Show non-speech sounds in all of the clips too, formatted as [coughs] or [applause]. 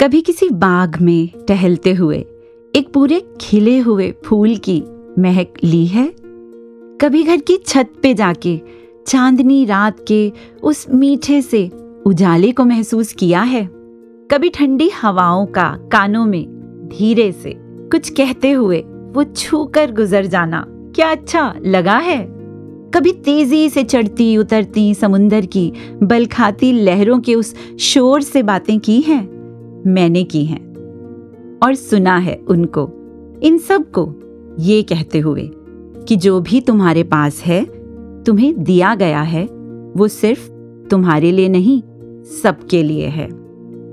कभी किसी बाग में टहलते हुए, एक पूरे खिले हुए फूल की महक ली है? कभी घर की छत पे जाके, चांदनी रात के उस मीठे से उजाले को महसूस किया है? कभी ठंडी हवाओं का कानों में धीरे से कुछ कहते हुए, वो छू कर गुजर जाना क्या अच्छा लगा है? कभी तेज़ी से चढ़ती, उतरती, समुंदर की बल खाती लहरों के उस शोर से बातें की हैं? मैंने की हैं और सुना है उनको। इन सबको ये कहते हुए कि जो भी तुम्हारे पास है, तुम्हें दिया गया है, वो सिर्फ़ तुम्हारे लिए नहीं, सबके लिए है।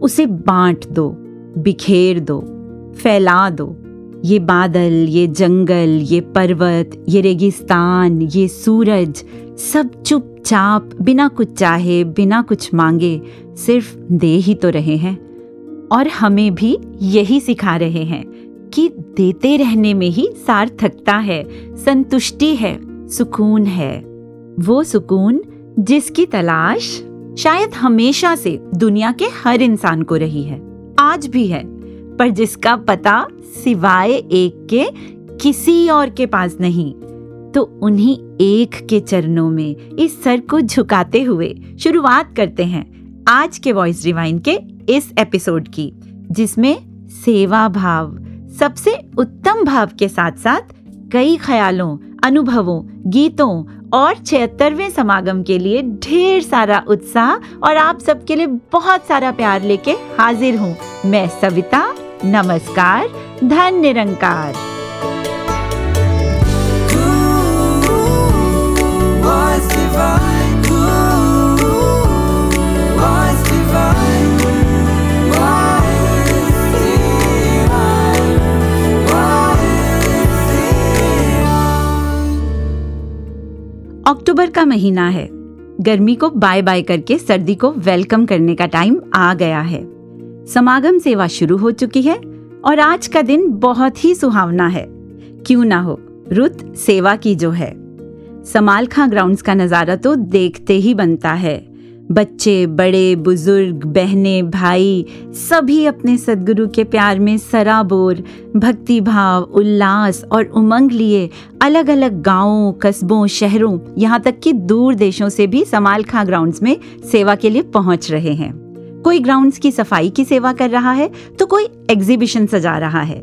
उसे बांट दो, बिखेर दो, फैला दो। ये बादल, ये जंगल, ये पर्वत, ये रेगिस्तान, ये सूरज, सब चुपचाप, बिना कुछ चाहे, बिना कुछ मांगे, सिर्फ़ दे ही तो रहे हैं। और हमें भी यही सिखा रहे हैं कि देते रहने में ही सार्थकता है, संतुष्टि है, सुकून है। वो सुकून जिसकी तलाश शायद हमेशा से दुनिया के हर इंसान को रही है, आज भी है, पर जिसका पता सिवाय एक के किसी और के पास नहीं तो उन्हीं एक के चरणों में इस सर को झुकाते हुए शुरुआत करते हैं आज के वॉइस रिवाइन के इस एपिसोड की जिसमें सेवा भाव सबसे उत्तम भाव के साथ साथ कई ख्यालों अनुभवों गीतों और छिहत्तरवें समागम के लिए ढेर सारा उत्साह और आप सबके लिए बहुत सारा प्यार लेके हाजिर हूँ मैं सविता नमस्कार धन निरंकार अक्टूबर का महीना है। गर्मी को बाय बाय करके सर्दी को वेलकम करने का टाइम आ गया है। समागम सेवा शुरू हो चुकी है और आज का दिन बहुत ही सुहावना है। क्यों ना हो, रुत सेवा की जो है। समालखा ग्राउंड्स का नज़ारा तो देखते ही बनता है। बच्चे, बड़े, बुज़ुर्ग, बहने, भाई, सभी अपने सदगुरु के प्यार में सराबोर भक्ति भाव उल्लास और उमंग लिए अलग अलग गाँवों, कस्बों, शहरों, यहाँ तक कि दूर देशों से भी समाल खां ग्राउंड्स में सेवा के लिए पहुँच रहे हैं। कोई ग्राउंड्स की सफ़ाई की सेवा कर रहा है तो कोई एग्जीबिशन सजा रहा है।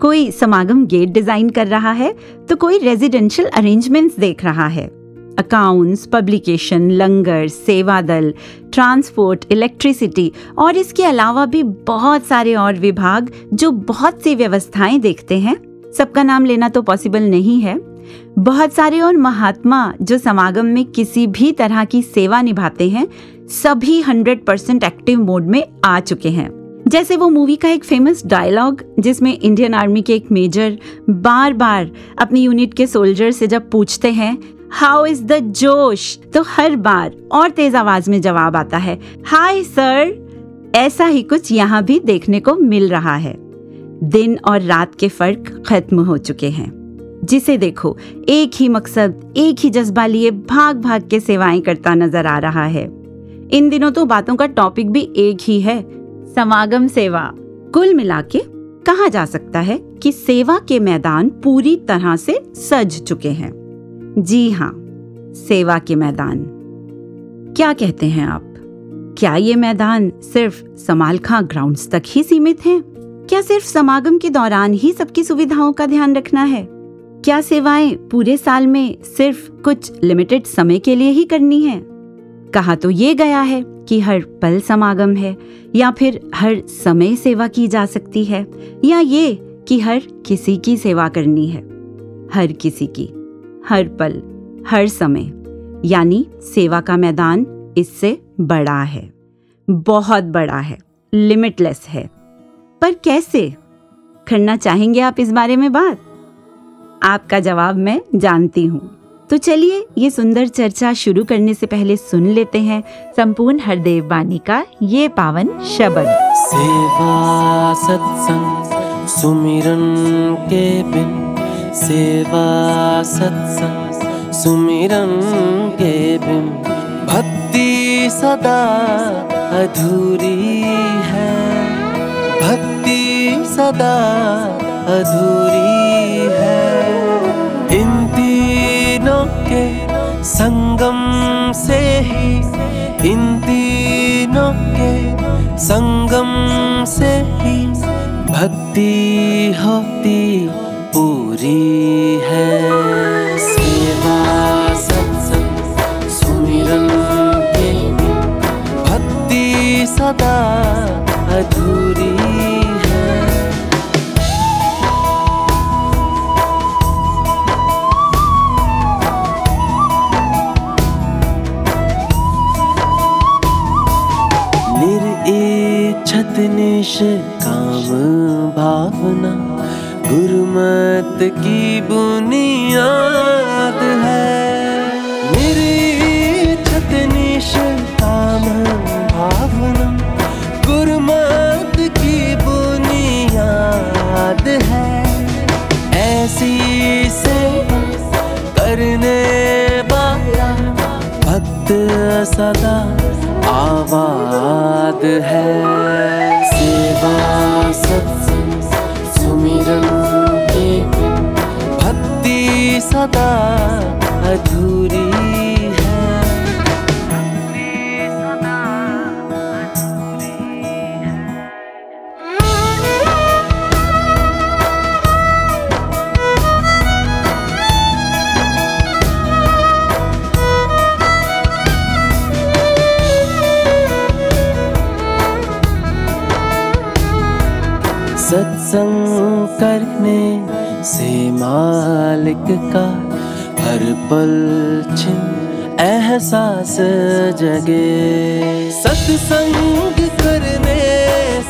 कोई समागम गेट डिज़ाइन कर रहा है तो कोई रेजिडेंशियल अरेंजमेंट्स देख रहा है। अकाउंट्स पब्लिकेशन लंगर सेवा दल ट्रांसपोर्ट इलेक्ट्रिसिटी और इसके अलावा भी बहुत सारे और विभाग जो बहुत सी व्यवस्थाएँ देखते हैं। सबका नाम लेना तो पॉसिबल नहीं है। बहुत सारे और महात्मा जो समागम में किसी भी तरह की सेवा निभाते हैं, सभी हंड्रेड परसेंट एक्टिव मोड में आ चुके हैं। जैसे वो मूवी का एक फ़ेमस डायलॉग जिसमें इंडियन आर्मी के एक मेजर बार बार अपनी यूनिट के सोल्जर से जब पूछते हैं हाउ इज़ द जोश? तो हर बार और तेज आवाज़ में जवाब आता है। हाय सर ऐसा ही कुछ यहाँ भी देखने को मिल रहा है। दिन और रात के फ़र्क खत्म हो चुके हैं। जिसे देखो, एक ही मकसद, एक ही जज्बा लिए भाग भाग के सेवाएँ करता नज़र आ रहा है। इन दिनों तो बातों का टॉपिक भी एक ही है। समागम सेवा। कुल मिला के कहा जा सकता है कि सेवा के मैदान पूरी तरह से सज चुके हैं। जी हाँ सेवा के मैदान। क्या कहते हैं आप? क्या ये मैदान सिर्फ़ समालखा ग्राउंड्स तक ही सीमित हैं? क्या सिर्फ़ समागम के दौरान ही सबकी सुविधाओं का ध्यान रखना है? क्या सेवाएँ पूरे साल में सिर्फ़ कुछ लिमिटेड समय के लिए ही करनी है? कहा तो ये गया है कि हर पल समागम है, या फिर हर समय सेवा की जा सकती है, या ये कि हर किसी की सेवा करनी है। हर किसी की। हर पल, हर समय, यानी सेवा का मैदान इससे बड़ा है। बहुत बड़ा है लिमिटलेस है। पर कैसे? करना चाहेंगे आप इस बारे में बात? आपका जवाब मैं जानती हूँ। तो चलिए ये सुंदर चर्चा शुरू करने से पहले सुन लेते हैं संपूर्ण हरदेव वाणी का ये पावन शब्द सेवा सत्संग सुमिरन के बिन सेवा सत्संग सुमिरन के बिन भक्ति सदा अधूरी है। भक्ति सदा अधूरी है। इन तीनों के संगम से ही, इन तीनों के संगम से ही भक्ति होती पूरी है। सेवा सत्संग सुमिरन भक्ति सदा अधूरी है। निरिच्छत निष्काम भावना गुरुमत की बुनियाद है। मेरी निरिच्छत निष्काम भावना, गुरुमत की बुनियाद है। ऐसी सेवा करने वाला भक्त सदा आबाद है। सदा अधूरी है। सत्संग करने से मालिक का हर पल छिन एहसास जगे। सत्संग करने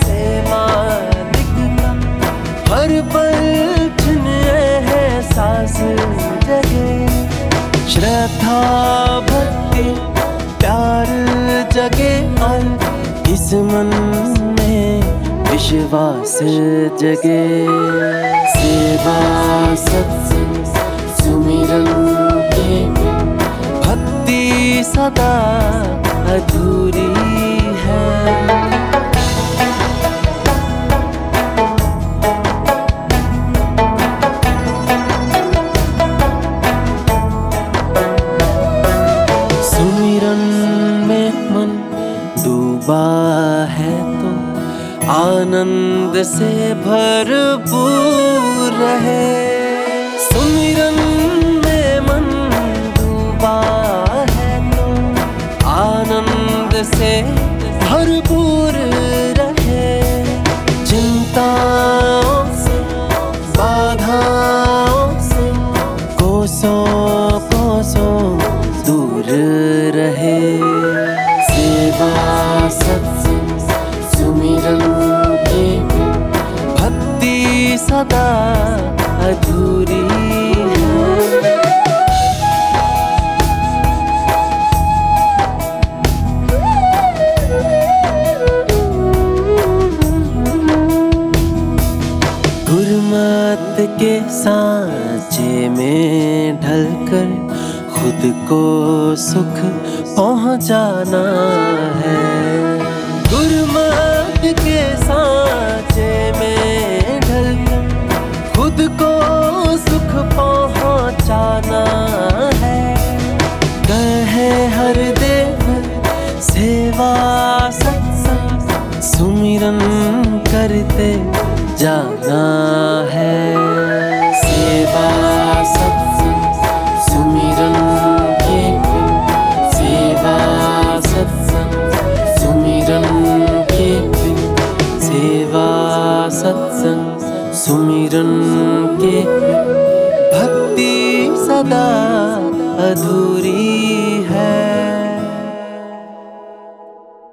से मालिक का हर पल छिन एहसास जगे। श्रद्धा, भक्ति, प्यार जगे और इस मन में विश्वास जगे। सेवा सत्संग सुमिरन के भक्ति सदा अधूरी है। है तो आनंद से भरपूर पहुंचाना है। गुरमत के सांचे में ढलकर खुद को सुख पहुंचाना है। कहे हर देव, सेवा सत्संग सुमिरन करते जाना है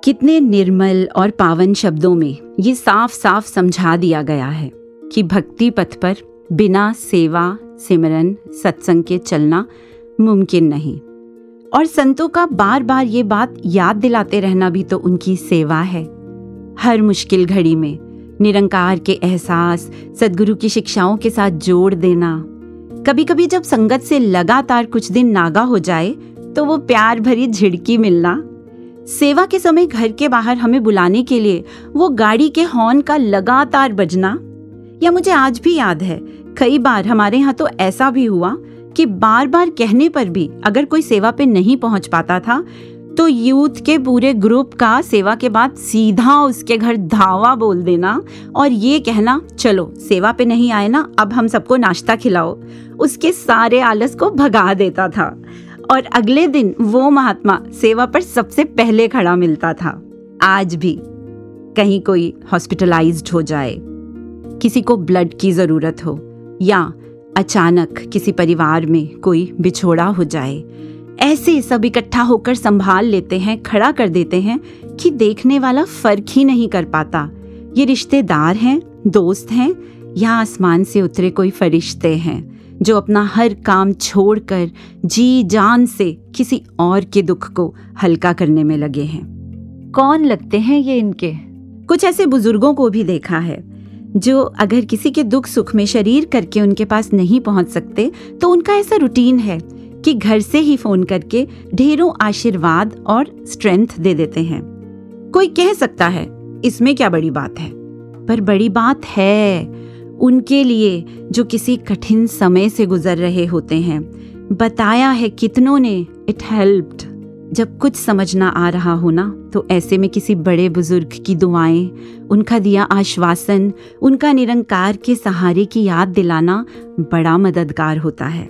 कितने निर्मल और पावन शब्दों में ये साफ़ साफ़ समझा दिया गया है कि भक्ति पथ पर बिना सेवा, सिमरन, सत्संग के चलना मुमकिन नहीं। और संतों का बार बार ये बात याद दिलाते रहना भी तो उनकी सेवा है। हर मुश्किल घड़ी में निरंकार के एहसास, सदगुरु की शिक्षाओं के साथ जोड़ देना। कभी कभी जब संगत से लगातार कुछ दिन नागा हो जाए तो वो प्यार भरी झिड़की मिलना सेवा के समय घर के बाहर हमें बुलाने के लिए वो गाड़ी के हॉर्न का लगातार बजना। या मुझे आज भी याद है, कई बार हमारे यहाँ तो ऐसा भी हुआ कि बार बार कहने पर भी अगर कोई सेवा पे नहीं पहुँच पाता था तो यूथ के पूरे ग्रुप का सेवा के बाद सीधा उसके घर धावा बोल देना और ये कहना, चलो, सेवा पे नहीं आए ना, अब हम सबको नाश्ता खिलाओ। उसके सारे आलस को भगा देता था। और अगले दिन वो महात्मा सेवा पर सबसे पहले खड़ा मिलता था। आज भी कहीं कोई हॉस्पिटलाइज्ड हो जाए, किसी को ब्लड की ज़रूरत हो या अचानक किसी परिवार में कोई बिछोड़ा हो जाए, ऐसे सब इकट्ठा होकर संभाल लेते हैं, खड़ा कर देते हैं कि देखने वाला फ़र्क ही नहीं कर पाता। ये रिश्तेदार हैं, दोस्त हैं या आसमान से उतरे कोई फरिश्ते हैं। जो अपना हर काम छोड़कर जी जान से किसी और के दुख को हल्का करने में लगे हैं। कौन लगते हैं ये इनके? कुछ ऐसे बुज़ुर्गों को भी देखा है, जो अगर किसी के दुख सुख में शरीर करके उनके पास नहीं पहुँच सकते तो उनका ऐसा रूटीन है कि घर से ही फ़ोन करके ढेरों आशीर्वाद और स्ट्रेंथ दे देते हैं। कोई कह सकता है, इसमें क्या बड़ी बात है? पर बड़ी बात है। उनके लिए जो किसी कठिन समय से गुजर रहे होते हैं। बताया है कितनों ने इट हेल्प्ड जब कुछ समझ ना आ रहा हो ना तो ऐसे में किसी बड़े बुज़ुर्ग की दुआएँ, उनका दिया आश्वासन, उनका निरंकार के सहारे की याद दिलाना बड़ा मददगार होता है।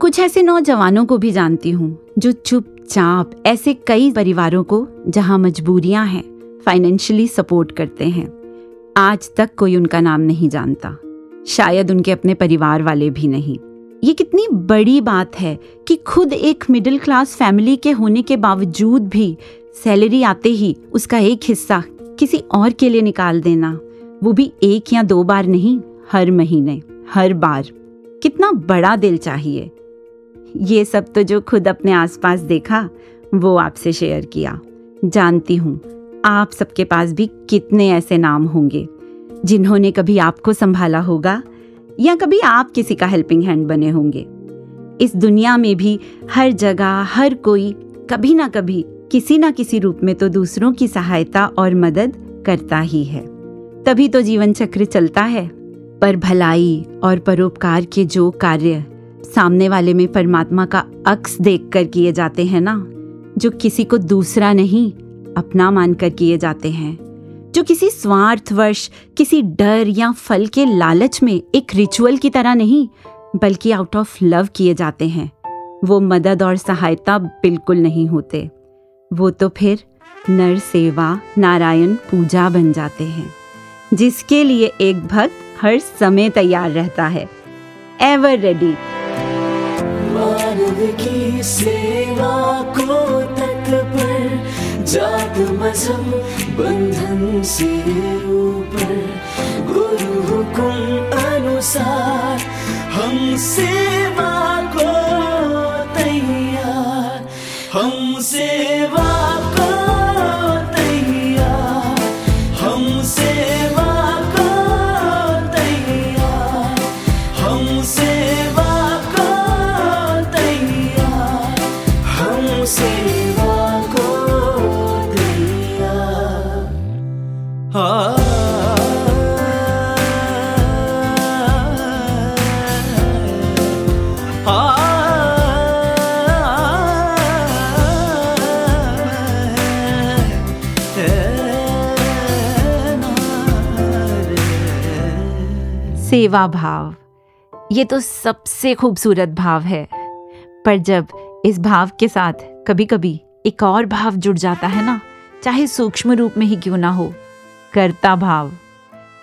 कुछ ऐसे नौजवानों को भी जानती हूँ, जो चुपचाप ऐसे कई परिवारों को जहाँ मजबूरियाँ हैं फाइनेंशियली सपोर्ट करते हैं। आज तक कोई उनका नाम नहीं जानता। शायद उनके अपने परिवार वाले भी नहीं। ये कितनी बड़ी बात है कि खुद एक मिडिल क्लास फैमिली के होने के बावजूद भी सैलरी आते ही उसका एक हिस्सा किसी और के लिए निकाल देना। वो भी एक या दो बार नहीं, हर महीने, हर बार। कितना बड़ा दिल चाहिए। ये सब तो जो खुद अपने आसपास देखा, वो आपसे शेयर किया। जानती हूँ, आप सबके पास भी कितने ऐसे नाम होंगे। जिन्होंने कभी आपको संभाला होगा या कभी आप किसी का हेल्पिंग हैंड बने होंगे। इस दुनिया में भी हर जगह, हर कोई कभी ना कभी, किसी ना किसी रूप में तो दूसरों की सहायता और मदद करता ही है। तभी तो जीवन चक्र चलता है। पर भलाई और परोपकार के जो कार्य सामने वाले में परमात्मा का अक्स देख कर किए जाते हैं ना, जो किसी को दूसरा नहीं, अपना मानकर किए जाते हैं। जो किसी स्वार्थवश, किसी डर या फल के लालच में एक रिचुअल की तरह नहीं, बल्कि आउट ऑफ़ लव किए जाते हैं। वो मदद और सहायता बिल्कुल नहीं होते। वो तो फिर नर सेवा नारायण पूजा बन जाते हैं, जिसके लिए एक भक्त हर समय तैयार रहता है। एवर रेडी की सेवा को जात मज़हब बंधन से ऊपर। गुरु हुकुम अनुसार हम सेवा सेवा भाव ये तो सबसे खूबसूरत भाव है। पर जब इस भाव के साथ कभी कभी एक और भाव जुड़ जाता है ना, चाहे सूक्ष्म रूप में ही क्यों ना हो, करता भाव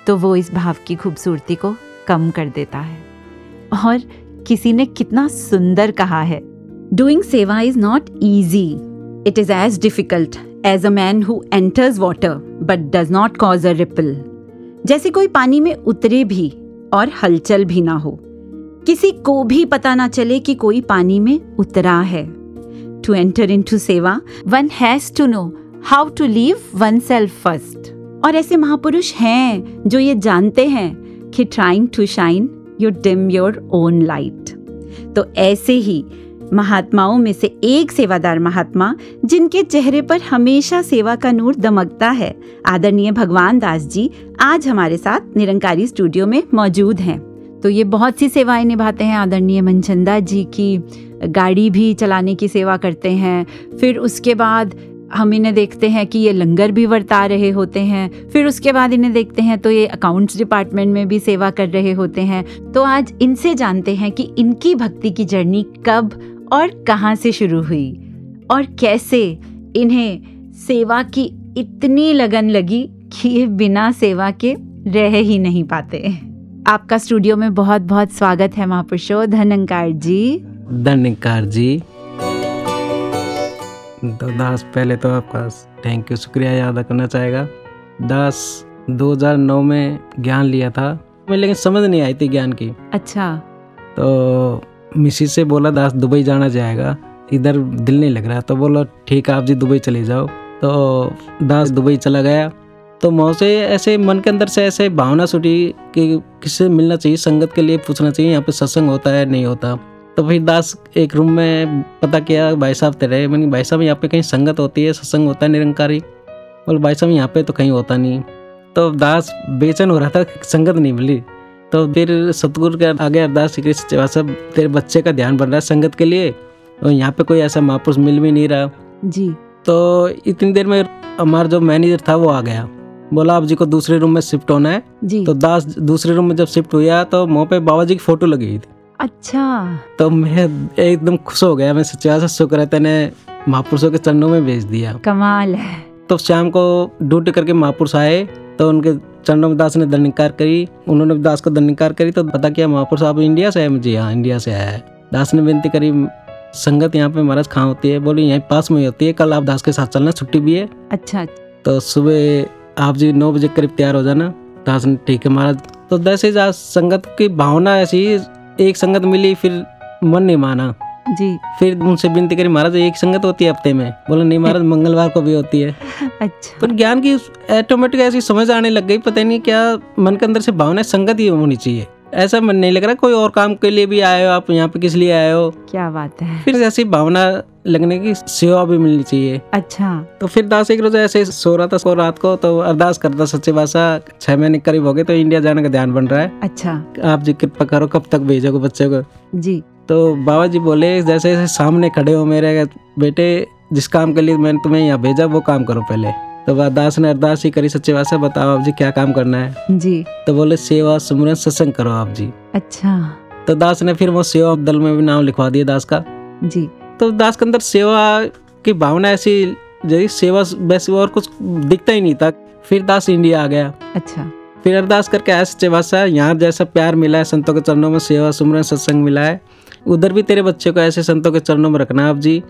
तो वो इस भाव की खूबसूरती को कम कर देता है। और किसी ने कितना सुंदर कहा है doing seva is not easy it is as difficult as a man who enters water but does not cause a ripple जैसे कोई पानी में उतरे भी और हलचल भी ना हो। किसी को भी पता ना चले कि कोई पानी में उतरा है। To enter into seva one has to know how to leave oneself first और ऐसे महापुरुष हैं जो ये जानते हैं कि trying to shine you dim your own light तो ऐसे ही महात्माओं में से एक सेवादार महात्मा, जिनके चेहरे पर हमेशा सेवा का नूर दमकता है। आदरणीय भगवान दास जी आज हमारे साथ निरंकारी स्टूडियो में मौजूद हैं। तो ये बहुत सी सेवाएँ निभाते हैं आदरणीय मनचंदा जी की। गाड़ी भी चलाने की सेवा करते हैं। फिर उसके बाद हम इन्हें देखते हैं कि ये लंगर भी वर्ता रहे होते हैं। फिर उसके बाद इन्हें देखते हैं तो ये अकाउंट्स डिपार्टमेंट में भी सेवा कर रहे होते हैं। तो आज इनसे जानते हैं कि इनकी भक्ति की जर्नी कब और कहाँ से शुरू हुई? और कैसे इन्हें सेवा की इतनी लगन लगी कि ये बिना सेवा के रह ही नहीं पाते? आपका स्टूडियो में बहुत बहुत स्वागत है महापुरुषो। धनंकार जी। धन्यकार जी। तो दास पहले तो आपका थैंक यू शुक्रिया याद करना चाहेगा। दास 2009 में ज्ञान लिया था मैं लेकिन समझ नहीं आई थी ज्ञान की। अच्छा। तो मिसी से बोला, दास, दुबई जाना जाएगा। इधर दिल नहीं लग रहा। तो बोला, ठीक है, आप जी दुबई चले जाओ। तो दास दुबई चला गया। तो वहाँ से ऐसे मन के अंदर से ऐसे भावना छूटी कि किससे मिलना चाहिए, संगत के लिए पूछना चाहिए, यहाँ पे सत्संग होता है, नहीं होता। तो फिर दास एक रूम में पता किया, भाई साहब, तेरे मैंने भाई साहब, यहाँ पे कहीं संगत होती है, सत्संग होता है निरंकारी? बोले, भाई साहब, यहाँ पे तो कहीं होता नहीं। तो दास बेचैन हो रहा था संगत नहीं मिली। तो फिर सतगुरु के आगे अरदास श्री कृष्ण सेवा साहब तेरे बच्चे का ध्यान बन रहा है संगत के लिए। और यहाँ पे कोई ऐसा महापुरुष मिल भी नहीं रहा। जी। तो इतनी देर में हमारा जो मैनेजर था वो आ गया। बोला आप जी को दूसरे रूम में शिफ्ट होना है। जी। तो दास दूसरे रूम में जब शिफ्ट हुआ तो मुँह पे बाबा जी की फ़ोटो लगी हुई थी। अच्छा। तो मैं एकदम खुश हो गया। मैं सच्चा सा शुक्र है तेने महापुरुषों के चरणों में भेज दिया। कमाल है। तो शाम को ड्यूटी करके महापुरुष आए। तो उनके चरणों में दास ने दंडकार करी उन्होंने दास को दंडकार करी तो पता किया महापुरुष आप इंडिया से है। जी हाँ इंडिया से आया है। दास ने विनती करी संगत यहाँ पे महाराज कहाँ होती है बोली यहीं पास में ही होती है कल आप दास के साथ चलना छुट्टी भी है। अच्छा तो सुबह आप जी नौ बजे करीब तैयार हो जाना। दास ने ठीक है महाराज। तो जैसे जा संगत की भावना ऐसी एक संगत मिली फिर मन नहीं माना। जी। फिर उनसे विनती करी महाराज एक संगत होती है हफ़्ते में। बोले नहीं महाराज मंगलवार को भी होती है। [laughs] अच्छा। पर ज्ञान की ऑटोमेटिक ऐसी समझ आने लग गई पता नहीं क्या मन के अंदर से भावना संगत ही होनी चाहिए। ऐसा मन नहीं लग रहा कोई और काम के लिए भी आए हो आप यहाँ पे किस लिए आए हो? क्या बात है। फिर ऐसी भावना लगने की सेवा भी मिलनी चाहिए। अच्छा। तो फिर दास एक रोज ऐसे सो रहा था सो रात को तो अरदास करता सच्चे भाषा छह महीने करीब हो गए तो इंडिया जाने का ध्यान बन रहा है। अच्छा। आप जी कृपा करो कब तक भेजोगे बच्चे को? जी। तो बाबा जी बोले जैसे जैसे सामने खड़े हो मेरे बेटे जिस काम के लिए मैंने तुम्हें यहाँ भेजा वो काम करो पहले। तो दास ने अरदास ही करी सच्चे भाषा बताओ आप जी क्या काम करना है? जी। तो बोले सेवा सुमरन सत्संग करो आप जी। अच्छा। तो दास ने फिर वो सेवा दल में भी नाम लिखवा दिया दास का। जी। तो दास के अंदर सेवा की भावना ऐसी जैसे सेवा वैसे और कुछ दिखता ही नहीं था। फिर दास इंडिया आ गया। अच्छा। फिर अरदास करके आया सच्चे भाषा यहाँ जैसा प्यार मिला है संतों के चरणों में सेवा सुमरन सत्संग मिला है। उधर भी तेरे बच्चे को ऐसे संतों के चरणों में रखना आप जी।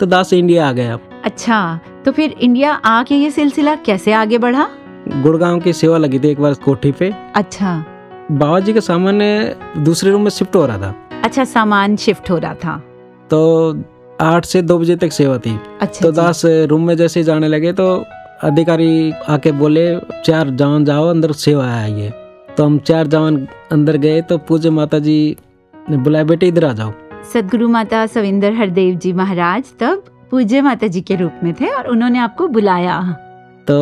तो दास इंडिया आ गया अच्छा तो फिर इंडिया आके ये सिलसिला कैसे आगे बढ़ा? गुड़गांव की सेवा लगी थी एक बार कोठी पे। अच्छा। बाबा जी का सामान दूसरे रूम में शिफ्ट हो रहा था। अच्छा सामान शिफ्ट हो रहा था। तो आठ से दो बजे तक सेवा थी। अच्छा तो दास रूम में जैसे जाने लगे तो अधिकारी आके बोले चार जवान जाओ अंदर सेवा आई है तो हम चार जवान अंदर गए तो पूजे माता जी ने बुलाया बेटे इधर आ जाओ। सदगुरु माता सविंदर हरदेव जी महाराज तब पूज्य माता जी के रूप में थे और उन्होंने आपको बुलाया। तो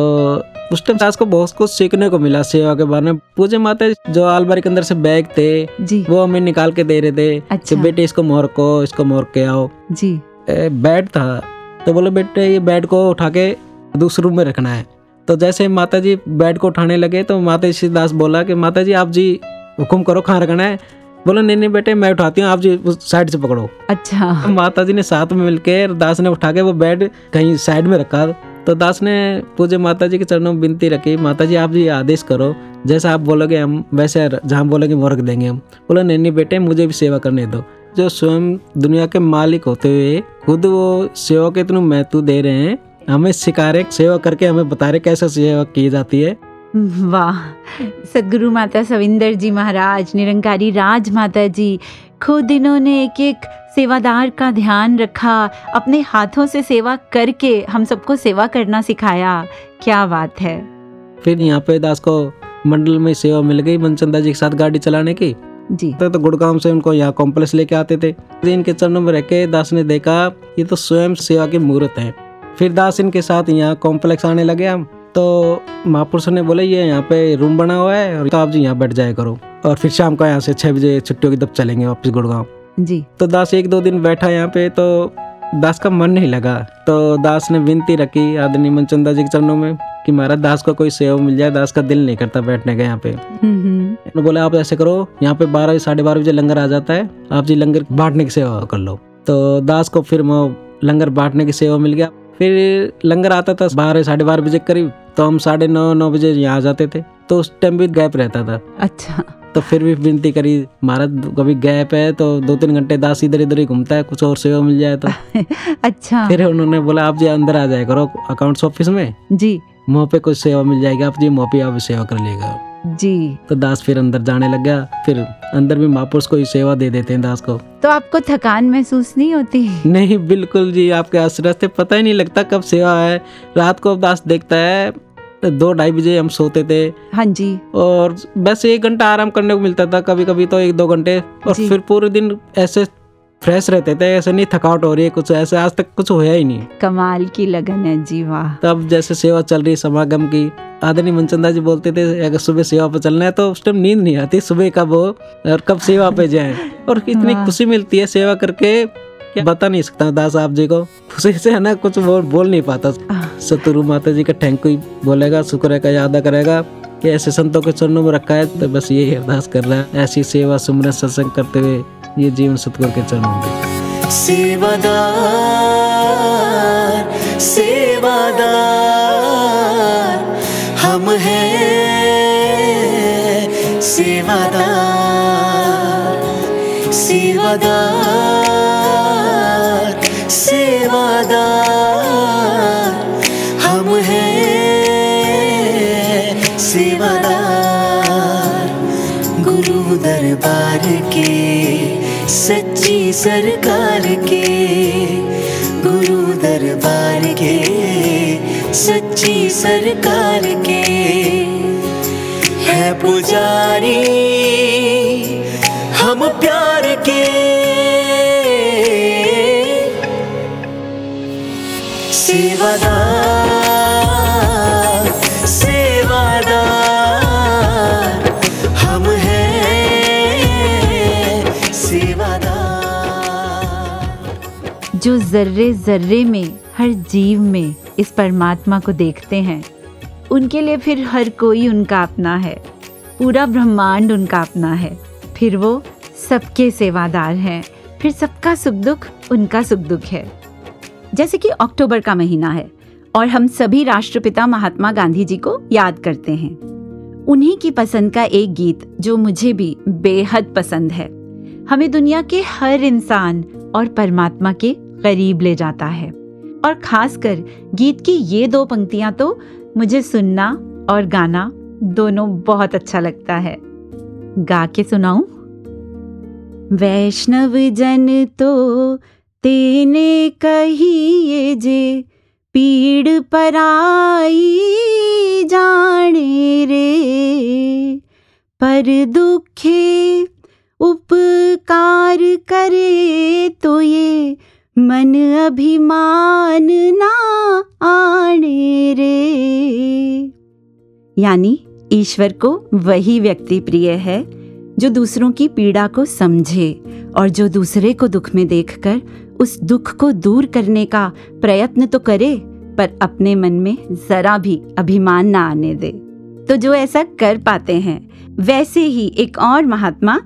उस टाइम दास को बहुत कुछ सीखने को मिला सेवा के बारे में। पूजे माता जो अलमारी के अंदर से बैग थे जी। वो हमें निकाल के दे रहे थे कि अच्छा। बेटे इसको मोर को इसको मोर के आओ। जी। ए, बेड था। तो बोले बेटे ये बेड को उठा के दूसरे रूम में रखना है। तो जैसे माता जी बेड को उठाने लगे तो माता जी दास बोला कि माता जी आप जी हुक्म करो कहाँ रखना है। बोला नहीं नहीं बेटे मैं उठाती हूँ आप जी साइड से पकड़ो। अच्छा। माता जी ने साथ में मिलकर दास ने उठा के वो बेड कहीं साइड में रखा। तो दास ने पूजे माता जी के चरणों में विनती रखी माता जी आप जी आदेश करो जैसा आप बोलोगे हम वैसे जहाँ बोलोगे वो रख देंगे हम। बोला नहीं नहीं बेटे मुझे भी सेवा करने दो। जो स्वयं दुनिया के मालिक होते हुए खुद वो सेवा के इतने महत्व दे रहे हैं हमें सिखा रहे सेवा करके हमें बता रहे कैसे सेवा की जाती है। वाह। सदगुरु माता सविंदर जी महाराज निरंकारी राज माता जी खुद इन्होंने एक एक सेवादार का ध्यान रखा अपने हाथों से सेवा करके हम सबको सेवा करना सिखाया। क्या बात है। फिर यहाँ पे दास को मंडल में सेवा मिल गई मनचंदा जी के साथ गाड़ी चलाने की? जी। तो, तो गुड़गांव से उनको यहाँ कॉम्प्लेक्स लेके आते थे। इनके चरणों में रह के दास ने देखा ये तो स्वयं सेवा की मूर्त है। फिर दास इनके साथ यहाँ कॉम्प्लेक्स आने लगे हम। तो महापुरुष ने बोला ये यहाँ पे रूम बना हुआ है और तो आप जी यहाँ बैठ जाया करो। और फिर शाम को यहाँ से छः बजे छुट्टियों की तब चलेंगे वापस गुड़गांव। जी। तो दास एक दो दिन बैठा यहाँ पे तो दास का मन नहीं लगा। तो दास ने विनती रखी आदरणीय मनचंदा जी के चरणों में कि महाराज दास को कोई सेवा मिल जाए दास का दिल नहीं करता बैठने का यहाँ पे। उन्होंने बोला आप ऐसे करो यहाँ पे बारह साढ़े बारह बजे लंगर आ जाता है आप जी लंगर बांटने की सेवा कर लो। तो दास को फिर लंगर बांटने की सेवा मिल गया। फिर लंगर आता था बारह साढ़े बारह बजे करीब। तो हम साढ़े नौ नौ बजे यहाँ जाते थे तो उस टाइम भी गैप रहता था। अच्छा। तो फिर भी विनती करी महाराज कभी गैप है तो दो तीन घंटे दास इधर इधर ही घूमता है कुछ और सेवा मिल जाए तो। [laughs] अच्छा। फिर उन्होंने बोला आप जी अंदर आ जाए करो अकाउंट्स ऑफ़िस में? जी। मुँह पे कुछ सेवा मिल जाएगी आप जी मुँह पे आप सेवा कर लेगा जी। तो दास फिर अंदर जाने लग गया। फिर अंदर भी महापुरुष को सेवा दे देते हैं दास को। तो आपको थकान महसूस नहीं होती? नहीं बिल्कुल जी आपके आश्रय से पता ही नहीं लगता कब सेवा है। रात को दास देखता है दो ढाई बजे हम सोते थे। हाँ जी। और बस एक घंटा आराम करने को मिलता था कभी कभी तो एक दो घंटे। और फिर पूरे दिन ऐसे फ्रेश रहते थे ऐसे नहीं थकावट हो रही है कुछ ऐसे आज तक कुछ होया ही नहीं। कमाल की लगन है जी वाह। तब जैसे सेवा चल रही समागम की आदरणीय मनचंदा जी बोलते थे अगर सुबह सेवा पे चलना है तो उस टाइम नींद नहीं आती सुबह कब हो और कब सेवा पे जाए? [laughs] और इतनी खुशी मिलती है सेवा करके क्या? बता नहीं सकता दास आप जी को। खुशी से है ना कुछ बोल बोल नहीं पाता। आह, सतुरु माता जी का थैंक यू बोलेगा शुक्र का यादा करेगा कि ऐसे संतों के चरणों में रखा है तो बस यही अरदास कर रहा है। ऐसी सेवा सुमरन सत्संग करते हुए ये जीवन सतगुरु के चरणों में। सेवादार सेवादार। सेवादार सेवादार सेवादार। हम हैं सेवादार। गुरु दरबार के, सच्ची सरकार के। गुरु दरबार के, सच्ची सरकार के। पुजारी, हम प्यार के सेवादार जो जर्रे जर्रे में, हर जीव में इस परमात्मा को देखते हैं, उनके लिए फिर हर कोई उनका अपना है। पूरा ब्रह्मांड उनका अपना है। फिर वो सबके सेवादार हैं। फिर सबका सुख दुख उनका सुख दुख है। जैसे कि अक्टूबर का महीना है और हम सभी राष्ट्रपिता महात्मा गांधी जी को याद करते हैं। उन्हीं की पसंद का एक गीत जो मुझे भी बेहद पसंद है। हमें दुनिया के हर इंसान और परमात्मा के करीब ले जाता है। और खासकर गीत की ये दो पंक्तियाँ तो मुझे सुनना और गाना दोनों बहुत अच्छा लगता है। गा के सुनाऊं? वैष्णव जन तो तेने कहिए जे, पीड़ पराई जाने रे। पर दुखे उपकार करे तो ये, मन अभिमान ना आने रे। यानी ईश्वर को वही व्यक्ति प्रिय है, जो दूसरों की पीड़ा को समझे और जो दूसरे को दुख में देखकर उस दुख को दूर करने का प्रयत्न तो करे, पर अपने मन में जरा भी अभिमान ना आने दे। तो जो ऐसा कर पाते हैं, वैसे ही एक और महात्मा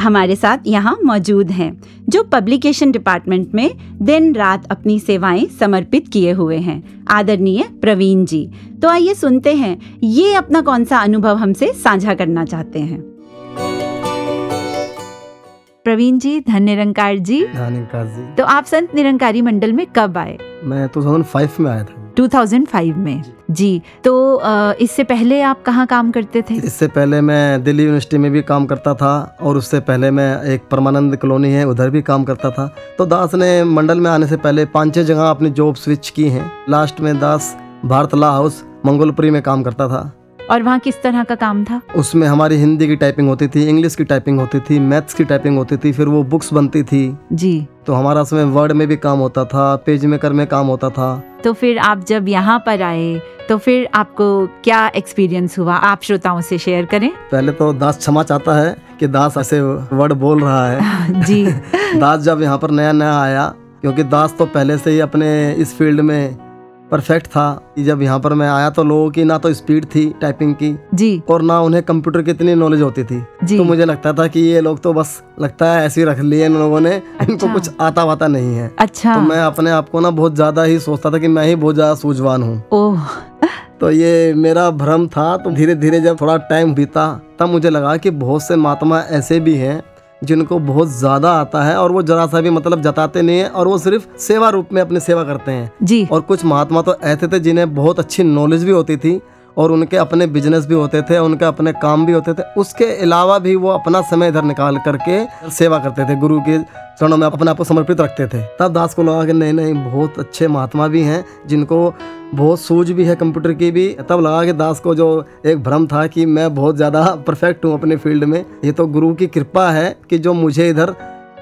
हमारे साथ यहाँ मौजूद हैं। जो पब्लिकेशन डिपार्टमेंट में दिन रात अपनी सेवाएँ समर्पित किए हुए हैं। आदरणीय प्रवीण जी तो आइए सुनते हैं, ये अपना कौन सा अनुभव हमसे साझा करना चाहते हैं? प्रवीण जी धन निरंकार जी। निकास जी। तो आप संत निरंकारी मंडल में कब आए? मैं 2005 में आया था। 2005 में। जी तो इससे पहले आप कहाँ काम करते थे? इससे पहले मैं दिल्ली यूनिवर्सिटी में भी काम करता था और उससे पहले मैं एक परमानंद कॉलोनी है उधर भी काम करता था। तो दास ने मंडल में आने से पहले पाँच छः जगह अपनी जॉब स्विच की हैं। लास्ट में दास भारतला हाउस मंगोलपुरी में काम करता था। और वहाँ किस तरह का काम था? उसमें हमारी हिंदी की टाइपिंग होती थी इंग्लिश की टाइपिंग होती थी मैथ्स की टाइपिंग होती थी फिर वो बुक्स बनती थी। जी। तो हमारा उसमें वर्ड में भी काम होता था पेज मेकर में काम होता था। तो फिर आप जब यहाँ पर आए तो फिर आपको क्या एक्सपीरियंस हुआ? आप श्रोताओं से शेयर करें। पहले तो दास क्षमा चाहता है कि दास ऐसे वर्ड बोल रहा है। [laughs] जी। [laughs] दास जब यहाँ पर नया नया आया क्योंकि दास तो पहले से ही अपने इस फ़ील्ड में परफेक्ट था कि जब यहाँ पर मैं आया तो लोगों की ना तो स्पीड थी टाइपिंग की जी। और ना उन्हें कंप्यूटर की इतनी नॉलेज होती थी। जी। तो मुझे लगता था कि ये लोग तो बस लगता है ऐसे ही रख लिए इन लोगों ने। अच्छा। इनको। कुछ आता वाता नहीं है। अच्छा। तो मैं अपने आप को ना बहुत ज़्यादा ही सोचता था कि मैं ही बहुत ज़्यादा सूझवान हूँ। ओह। तो ये मेरा भ्रम था। तो धीरे धीरे जब थोड़ा टाइम बीता तब मुझे लगा कि बहुत से महात्मा ऐसे भी हैं जिनको बहुत ज़्यादा आता है और वो जरा सा भी मतलब जताते नहीं है और वो सिर्फ़ सेवा रूप में अपनी सेवा करते हैं। जी। और कुछ महात्मा तो ऐसे थे जिन्हें बहुत अच्छी नॉलेज भी होती थी और उनके अपने बिज़नेस भी होते थे उनके अपने काम भी होते थे। उसके अलावा भी वो अपना समय इधर निकाल करके सेवा करते थे। गुरु के चरणों में अपने आप को समर्पित रखते थे। तब दास को लगा कि नहीं नहीं बहुत अच्छे महात्मा भी हैं जिनको बहुत सूझ भी है कंप्यूटर की भी। तब लगा कि दास को जो एक भ्रम था कि मैं बहुत ज़्यादा परफेक्ट हूँ अपने फ़ील्ड में ये तो गुरु की कृपा है कि जो मुझे इधर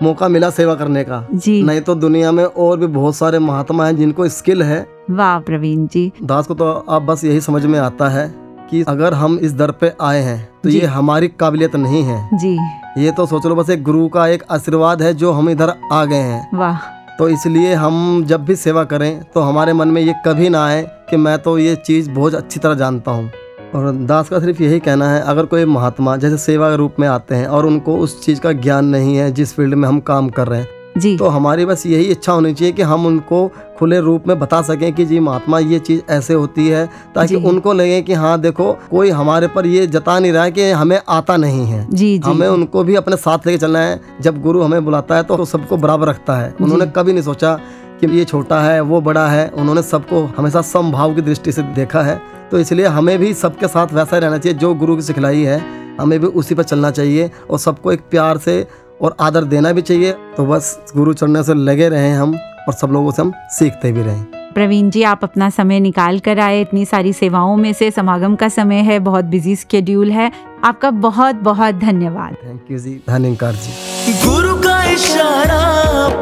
मौका मिला सेवा करने का। जी। नहीं तो दुनिया में और भी बहुत सारे महात्मा हैं जिनको स्किल है वाह प्रवीण जी। दास को तो अब बस यही समझ में आता है कि अगर हम इस दर पे आए हैं तो ये हमारी काबिलियत नहीं है। जी। ये तो सोच लो बस एक गुरु का एक आशीर्वाद है जो हम इधर आ गए हैं। वाह। तो इसलिए हम जब भी सेवा करें तो हमारे मन में ये कभी ना आए कि मैं तो ये चीज़ बहुत अच्छी तरह जानता हूँ। और दास का सिर्फ़ यही कहना है अगर कोई महात्मा जैसे सेवा के रूप में आते हैं और उनको उस चीज़ का ज्ञान नहीं है जिस फ़ील्ड में हम काम कर रहे हैं जी। तो हमारी बस यही इच्छा होनी चाहिए कि हम उनको खुले रूप में बता सकें कि जी महात्मा ये चीज़ ऐसे होती है ताकि उनको लगे कि हाँ देखो कोई हमारे पर ये जता नहीं रहा है कि हमें आता नहीं है। जी जी। हमें उनको भी अपने साथ लेके चलना है। जब गुरु हमें बुलाता है तो सबको बराबर रखता है। उन्होंने कभी नहीं सोचा कि ये छोटा है वो बड़ा है। उन्होंने सबको हमेशा समभाव की दृष्टि से देखा है। तो इसलिए हमें भी सबके साथ वैसा ही रहना चाहिए। जो गुरु की सिखलाई है हमें भी उसी पर चलना चाहिए और सबको एक प्यार से और आदर देना भी चाहिए। तो बस गुरु चढ़ने से लगे रहें हम और सब लोगों से हम सीखते भी रहें। प्रवीण जी आप अपना समय निकाल कर आए। इतनी सारी सेवाओं में से समागम का समय है बहुत बिज़ी स्केड्यूल है। आपका बहुत बहुत धन्यवाद। थैंक यू जी धन्यकार जी। गुरु का इशारा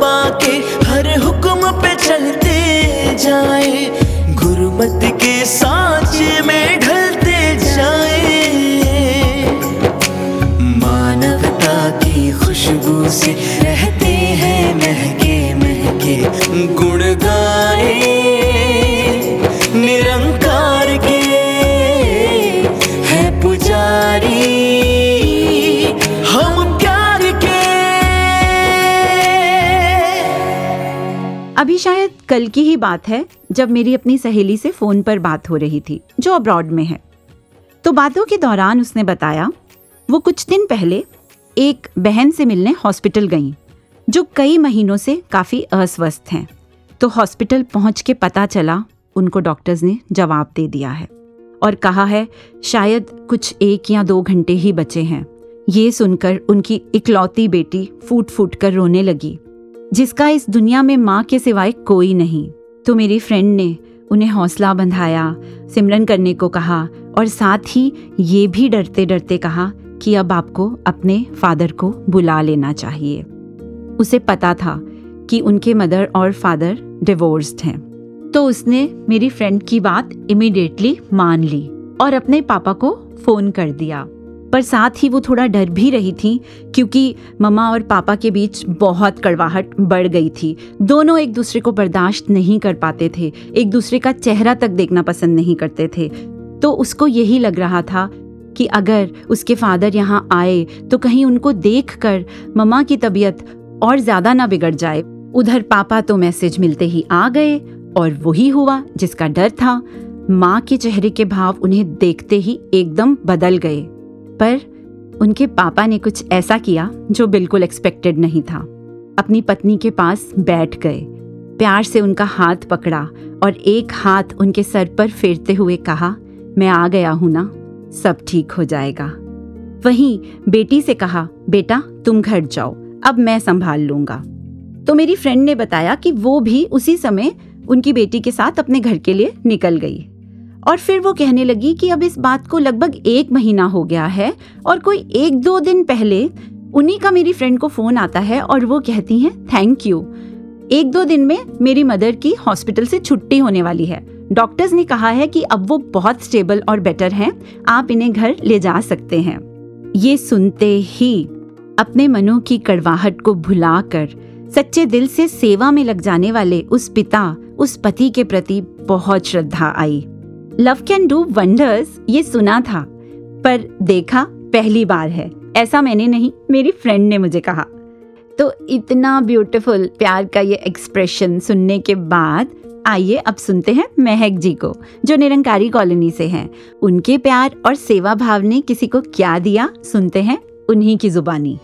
पाके हर हुक्म पे चलते जाए। गुरुमत के सांचे में ढलते जाए। खुशबू से रहते हैं महके महके गुण गाए निरंकार के है पुजारी। हम प्यार के। अभी शायद कल की ही बात है, जब मेरी अपनी सहेली से फ़ोन पर बात हो रही थी, जो अब्रॉड में है। तो बातों के दौरान उसने बताया, वो कुछ दिन पहले एक बहन से मिलने हॉस्पिटल गई, जो कई महीनों से काफ़ी अस्वस्थ हैं। तो हॉस्पिटल पहुँच के पता चला, उनको डॉक्टर्स ने जवाब दे दिया है और कहा है, शायद कुछ एक या दो घंटे ही बचे हैं। ये सुनकर उनकी इकलौती बेटी फूट फूट कर रोने लगी, जिसका इस दुनिया में माँ के सिवाय कोई नहीं। तो मेरी फ्रेंड ने उन्हें हौसला बंधाया, सिमरन करने को कहा और साथ ही ये भी डरते डरते कहा कि अब आपको अपने फादर को बुला लेना चाहिए। उसे पता था कि उनके मदर और फादर डिवोर्स्ड हैं। तो उसने मेरी फ्रेंड की बात इमिडिएटली मान ली और अपने पापा को फ़ोन कर दिया। पर साथ ही वो थोड़ा डर भी रही थी क्योंकि मम्मा और पापा के बीच बहुत कड़वाहट बढ़ गई थी। दोनों एक दूसरे को बर्दाश्त नहीं कर पाते थे। एक दूसरे का चेहरा तक देखना पसंद नहीं करते थे। तो उसको यही लग रहा था कि अगर उसके फादर यहाँ आए तो कहीं उनको देख कर मम्मा की तबीयत और ज़्यादा ना बिगड़ जाए। उधर पापा तो मैसेज मिलते ही आ गए और वही हुआ जिसका डर था। माँ के चेहरे के भाव उन्हें देखते ही एकदम बदल गए। पर उनके पापा ने कुछ ऐसा किया जो बिल्कुल एक्सपेक्टेड नहीं था। अपनी पत्नी के पास बैठ गए। प्यार से उनका हाथ पकड़ा और एक हाथ उनके सर पर फेरते हुए कहा, मैं आ गया हूँ ना? सब ठीक हो जाएगा। वहीं बेटी से कहा, बेटा, तुम घर जाओ, अब मैं संभाल लूँगा। तो मेरी फ्रेंड ने बताया कि वो भी उसी समय उनकी बेटी के साथ अपने घर के लिए निकल गई। और फिर वो कहने लगी कि अब इस बात को लगभग एक महीना हो गया है और कोई एक दो दिन पहले उन्हीं का मेरी फ्रेंड को फ़ोन आता है और वो कहती हैं थैंक यू एक दो दिन में मेरी मदर की हॉस्पिटल से छुट्टी होने वाली है। डॉक्टर्स ने कहा है कि अब वो बहुत स्टेबल और बेटर हैं। आप इन्हें घर ले जा सकते हैं। ये सुनते ही अपने मनों की कड़वाहट को भुलाकर सच्चे दिल से सेवा में लग जाने वाले उस पिता, उस पति के प्रति बहुत श्रद्धा आई। लव कैन डू वंडर्स ये सुना था, पर देखा पहली बार है। ऐसा मैंने नहीं, मेरी फ्रेंड ने मुझे कहा। तो इतना ब्यूटीफुल प्यार का ये एक्सप्रेशन सुनने के बाद आइए अब सुनते हैं महक जी को, जो निरंकारी कॉलोनी से हैं। उनके प्यार और सेवा भाव ने किसी को क्या दिया? सुनते हैं उन्हीं की जुबानी।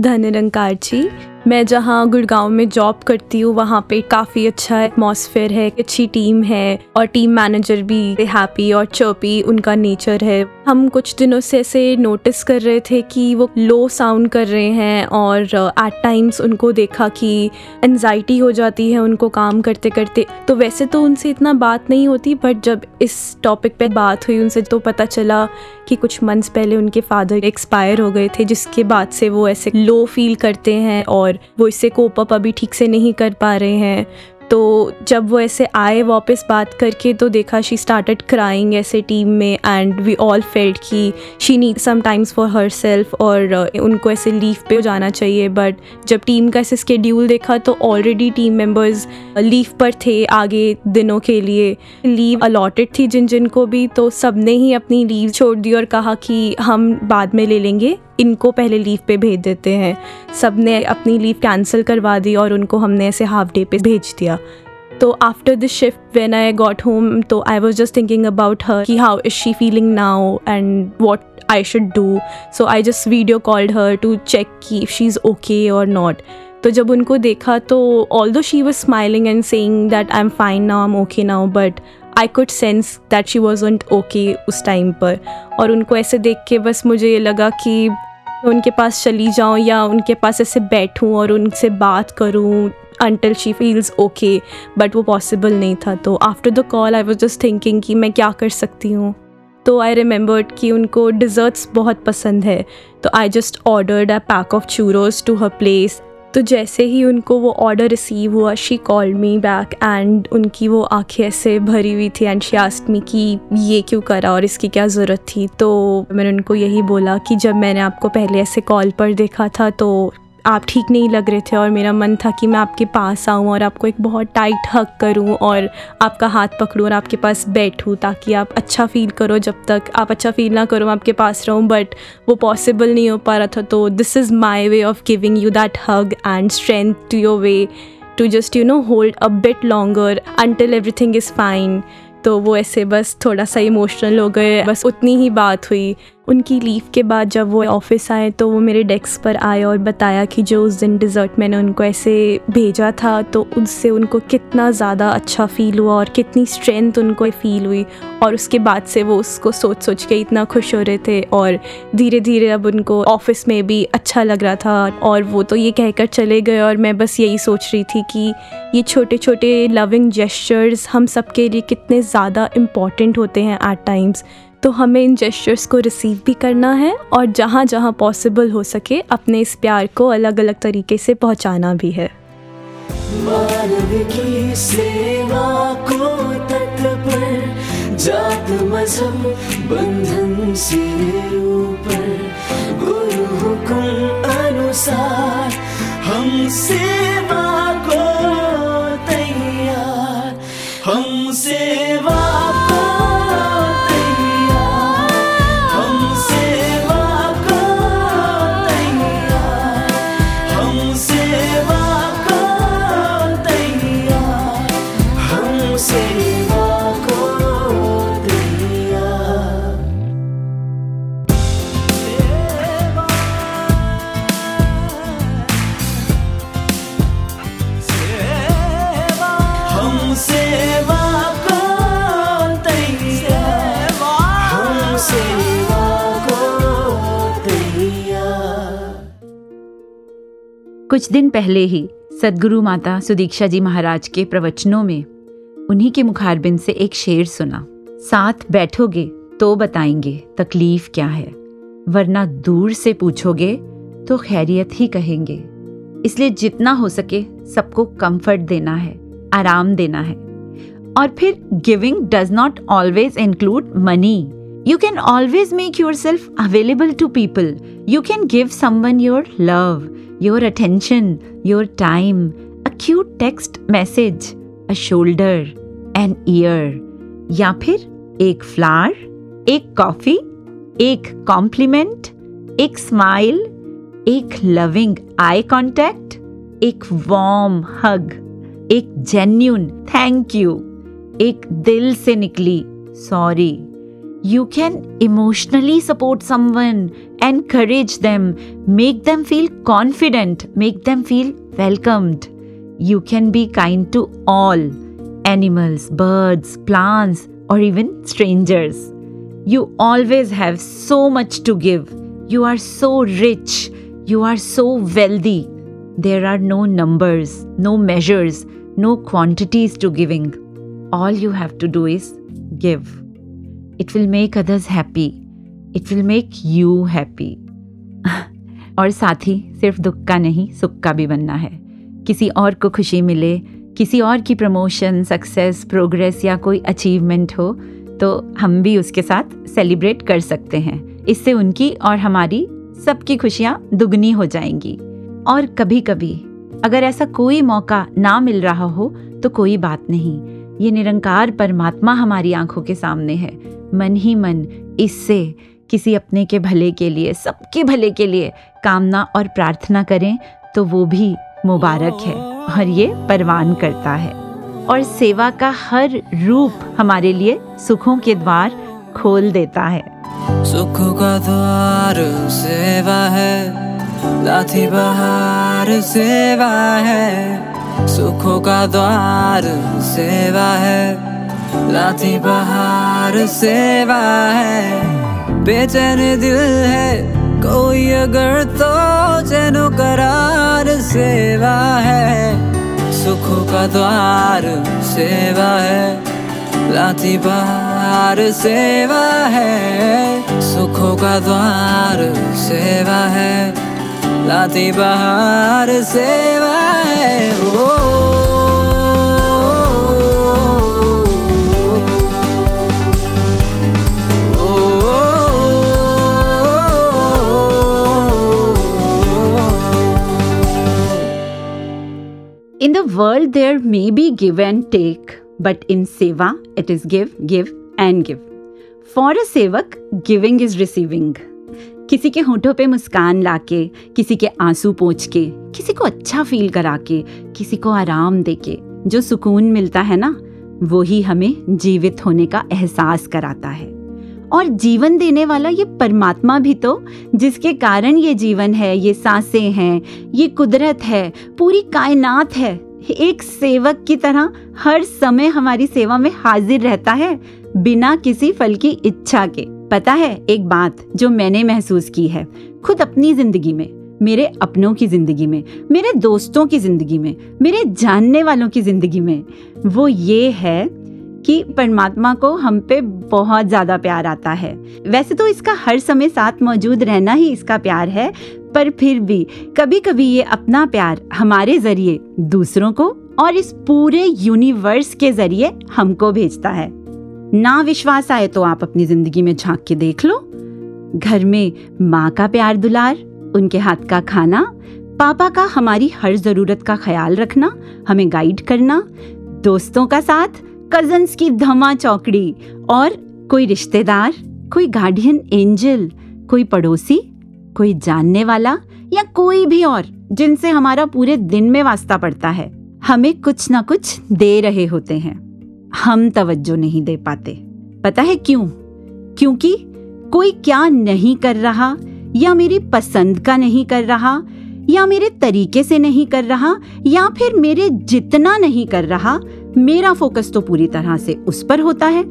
धन निरंकार जी, मैं जहाँ गुड़गांव में जॉब करती हूँ, वहाँ पे काफ़ी अच्छा एटमॉस्फेयर है, अच्छी टीम है और टीम मैनेजर भी हैप्पी और चर्पी उनका नेचर है। हम कुछ दिनों से ऐसे नोटिस कर रहे थे कि वो लो साउंड कर रहे हैं और एट टाइम्स उनको देखा कि एनजाइटी हो जाती है उनको काम करते करते। तो वैसे तो उनसे इतना बात नहीं होती बट जब इस टॉपिक पे बात हुई, उनसे तो पता चला कि कुछ मंथ्स पहले उनके फादर एक्सपायर हो गए थे, जिसके बाद से वो ऐसे लो फील करते हैं और वो इससे कोप अप अभी ठीक से नहीं कर पा रहे हैं। तो जब वो ऐसे आए वापस बात करके तो देखा शी स्टार्टेड क्राइंग ऐसे टीम में एंड वी ऑल फेल्ट कि she need some times for herself और उनको ऐसे लीव पे जाना चाहिए। बट जब टीम का ऐसे स्केड्यूल देखा तो ऑलरेडी टीम मेंबर्स लीव पर थे आगे दिनों के लिए। लीव अलॉटेड थी जिन जिन को भी तो सबने ही अपनी लीव छोड़ दी और कहा कि हम बाद में ले लेंगे। इनको पहले लीव पे भेज देते हैं। सबने अपनी लीव कैंसिल करवा दी और उनको हमने ऐसे हाफ़ डे पे भेज दिया। तो after this shift when I got home तो I was just thinking about her कि how is she feeling now and what I should do so I just video called her to check कि she is okay और not तो जब उनको देखा तो although she was smiling and saying that I am fine now I am okay now but I could sense that she wasn't okay उस time पर। और उनको ऐसे देख के बस मुझे ये लगा कि उनके पास चली जाऊँ या उनके पास ऐसे बैठूँ और उनसे बात करूँ until she feels okay but वो पॉसिबल नहीं था। तो after the call I was just thinking कि मैं क्या कर सकती हूँ। तो आई रिमेंबर्ड कि उनको डिज़र्ट्स बहुत पसंद है। तो I just ordered a pack of churros to her place तो जैसे ही उनको वो ऑर्डर रिसीव हुआ she call me back and उनकी वो आँखें ऐसे भरी हुई थी एंड शी आस्ट मी कि ये क्यों करा और इसकी क्या ज़रूरत थी? तो मैंने उनको यही बोला कि जब मैंने आपको पहले ऐसे कॉल पर देखा था तो आप ठीक नहीं लग रहे थे और मेरा मन था कि मैं आपके पास आऊँ और आपको एक बहुत टाइट हक करूँ और आपका हाथ पकड़ूँ और आपके पास बैठूँ ताकि आप अच्छा फील करो जब तक आप अच्छा फील ना करो, मैं आपके पास रहूँ बट वो पॉसिबल नहीं हो पा रहा था। तो this is my way of giving you that hug and strength to your way to just you know hold a bit longer until everything is fine तो वो ऐसे बस थोड़ा सा इमोशनल हो गए, बस उतनी ही बात हुई। उनकी लीव के बाद जब वो ऑफ़िस आए तो वो मेरे डेस्क पर आए और बताया कि जो उस दिन डिज़र्ट मैंने उनको ऐसे भेजा था तो उससे उनको कितना ज़्यादा अच्छा फ़ील हुआ और कितनी स्ट्रेंथ उनको फ़ील हुई। और उसके बाद से वो उसको सोच सोच के इतना खुश हो रहे थे और धीरे धीरे अब उनको ऑफ़िस में भी अच्छा लग रहा था और वो तो ये कहकर चले गए और मैं बस यही सोच रही थी कि ये छोटे छोटे लविंग जेस्चर्स हम सबके लिए कितने ज़्यादा इंपॉर्टेंट होते हैं एट टाइम्स तो हमें इन जेस्चर्स को रिसीव भी करना है और जहाँ जहाँ पॉसिबल हो सके अपने इस प्यार को अलग अलग तरीके से पहुँचाना भी है। मानव की सेवा को तत्पर जात मज़हब बंधन से ऊपर। गुरु हुकुम अनुसार हम सेवा को तैयार, हम सेवा कुछ दिन पहले ही सदगुरु माता सुदीक्षा जी महाराज के प्रवचनों में उन्हीं के मुखारबिन से एक शेर सुना। साथ बैठोगे तो बताएँगे तकलीफ़ क्या है। वरना दूर से पूछोगे तो खैरियत ही कहेंगे। इसलिए जितना हो सके सबको कंफर्ट देना है, आराम देना है। और फिर giving does not always include money you can always make yourself available to people you can give someone your love your attention your time a cute text message a shoulder an ear या फिर एक flower एक coffee एक complement एक smile एक loving eye contact एक warm hug एक genuine thank you एक दिल से निकली sorry you can emotionally support someone encourage them make them feel confident make them feel welcomed. You can be kind to all animals birds plants or even strangers. You always have so much to give. You are so rich. You are so wealthy. There are no numbers no measures no quantities to giving. All you have to do is give. It will make others happy it will make you happy और साथ ही सिर्फ़ दुख का नहीं, सुख का भी बनना है। किसी और को खुशी मिले, किसी और की प्रमोशन सक्सेस प्रोग्रेस या कोई अचीवमेंट हो तो हम भी उसके साथ सेलिब्रेट कर सकते हैं। इससे उनकी और हमारी सबकी खुशियाँ दुगनी हो जाएँगी। और कभी कभी अगर ऐसा कोई मौका ना मिल रहा हो तो कोई बात नहीं। ये निरंकार परमात्मा हमारी आँखों के सामने है। मन ही मन इससे किसी अपने के भले के लिए, सबके भले के लिए कामना और प्रार्थना करें तो वो भी मुबारक है और ये परवान करता है। और सेवा का हर रूप हमारे लिए सुखों के द्वार खोल देता है। सुख का द्वार सेवा है, लाठी बहार सेवा है, सुखों का द्वार सेवा है, लाठी बहार सेवा है। बेचैन दिल है, कोई अगर तो चैनो करार सेवा है। सुखों का द्वार सेवा है, लाती बहार सेवा है। सुखों का द्वार सेवा है, लाती बहार सेवा है। ओ In the world, there may be give and take, but in Seva, it is give, give, and give. For a सेवक, giving is receiving. किसी के होठों पे मुस्कान लाके किसी के आँसू पोंछ के किसी को अच्छा फील करा के किसी को आराम दे के जो सुकून मिलता है ना वो ही हमें जीवित होने का एहसास कराता है और जीवन देने वाला ये परमात्मा भी तो जिसके कारण ये जीवन है, ये साँसें हैं, ये कुदरत है, पूरी कायनात है। एक सेवक की तरह हर समय हमारी सेवा में हाजिर रहता है, बिना किसी फल की इच्छा के। पता है एक बात जो मैंने महसूस की है, खुद अपनी ज़िंदगी में, मेरे अपनों की ज़िंदगी में, मेरे दोस्तों की ज़िंदगी में, मेरे जानने वालों की ज़िंदगी में, वो ये है कि परमात्मा को हम पे बहुत ज़्यादा प्यार आता है। वैसे तो इसका हर समय साथ मौजूद रहना ही इसका प्यार है, पर फिर भी कभी कभी ये अपना प्यार हमारे ज़रिए दूसरों को और इस पूरे यूनिवर्स के ज़रिए हमको भेजता है। ना विश्वास आए तो आप अपनी ज़िंदगी में झाँक के देख लो। घर में माँ का प्यार दुलार, उनके हाथ का खाना, पापा का हमारी हर ज़रूरत का ख्याल रखना, हमें गाइड करना, दोस्तों का साथ कजन्स की धमा चौकड़ी और कोई रिश्तेदार, कोई गार्डियन एंजल कोई पड़ोसी, कोई जानने वाला या कोई भी और जिनसे हमारा पूरे दिन में वास्ता पड़ता है, हमें कुछ ना कुछ दे रहे होते हैं। हम तवज्जो नहीं दे पाते। पता है क्यों? क्योंकि कोई क्या नहीं कर रहा, या मेरी पसंद का नहीं कर रहा, या मेरे तरीके से नहीं कर रहा, या फिर मेरे जितना नहीं कर रहा मेरा फोकस तो पूरी तरह से उस पर होता है,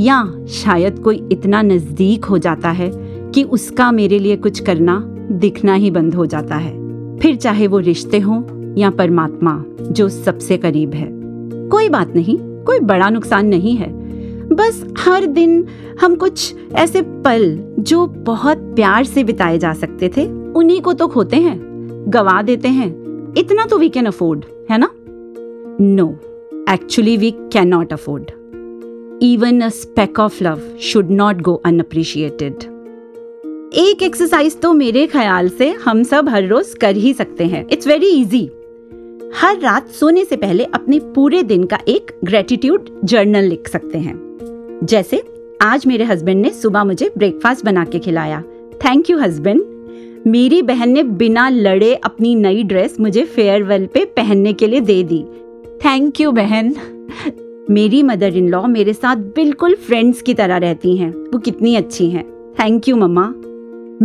या शायद कोई इतना नज़दीक हो जाता है कि उसका मेरे लिए कुछ करना दिखना ही बंद हो जाता है। फिर चाहे वो रिश्ते हों या परमात्मा, जो सबसे करीब है। कोई बात नहीं, कोई बड़ा नुकसान नहीं है। बस हर दिन हम कुछ ऐसे पल, जो बहुत प्यार से बिताए जा सकते थे, उन्हीं को तो खोते हैं, गवा देते हैं। इतना तो वी कैन अफोर्ड है ना? No actually we can not afford even a speck of love should not go unappreciated एक एक्सरसाइज तो मेरे ख्याल से हम सब हर रोज कर ही सकते हैं इट्स वेरी इजी हर रात सोने से पहले अपने पूरे दिन का एक ग्रेटिट्यूड जर्नल लिख सकते हैं जैसे आज मेरे हस्बैंड ने सुबह मुझे ब्रेकफास्ट बना के खिलाया थैंक यू हस्बैंड मेरी बहन ने बिना लड़े अपनी नई ड्रेस मुझे फेयरवेल पे पहनने के लिए दे दी थैंक यू बहन। मेरी मदर इन लॉ मेरे साथ बिल्कुल फ्रेंड्स की तरह रहती हैं। वो कितनी अच्छी हैं। Thank you mama.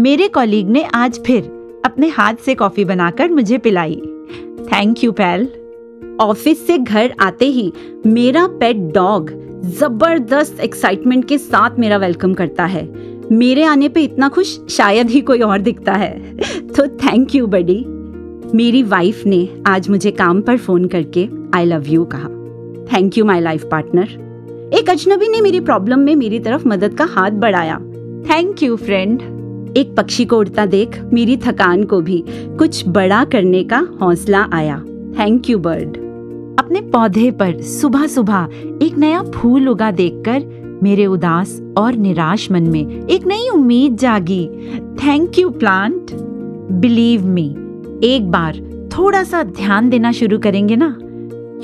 मेरे कॉलीग ने आज फिर अपने हाथ से कॉफ़ी बनाकर मुझे पिलाई। थैंक यू पैल ऑफ़िस से घर आते ही मेरा पेट डॉग ज़बरदस्त एक्साइटमेंट के साथ मेरा वेलकम करता है। मेरे आने पे इतना खुश, शायद ही कोई और दिखता है। [laughs] तो थैंक यू बडी मेरी वाइफ ने आज मुझे काम पर फ़ोन करके आई लव यू कहा। Thank you my life partner एक अजनबी ने मेरी प्रॉब्लम में मेरी तरफ़ मदद का हाथ बढ़ाया। थैंक यू फ्रेंड एक पक्षी को उड़ता देख मेरी थकान को भी कुछ बड़ा करने का हौसला आया। थैंक यू बर्ड अपने पौधे पर सुबह सुबह एक नया फूल उगा देखकर मेरे उदास और निराश मन में एक नई उम्मीद जागी। Thank you plant believe me एक बार थोड़ा सा ध्यान देना शुरू करेंगे ना?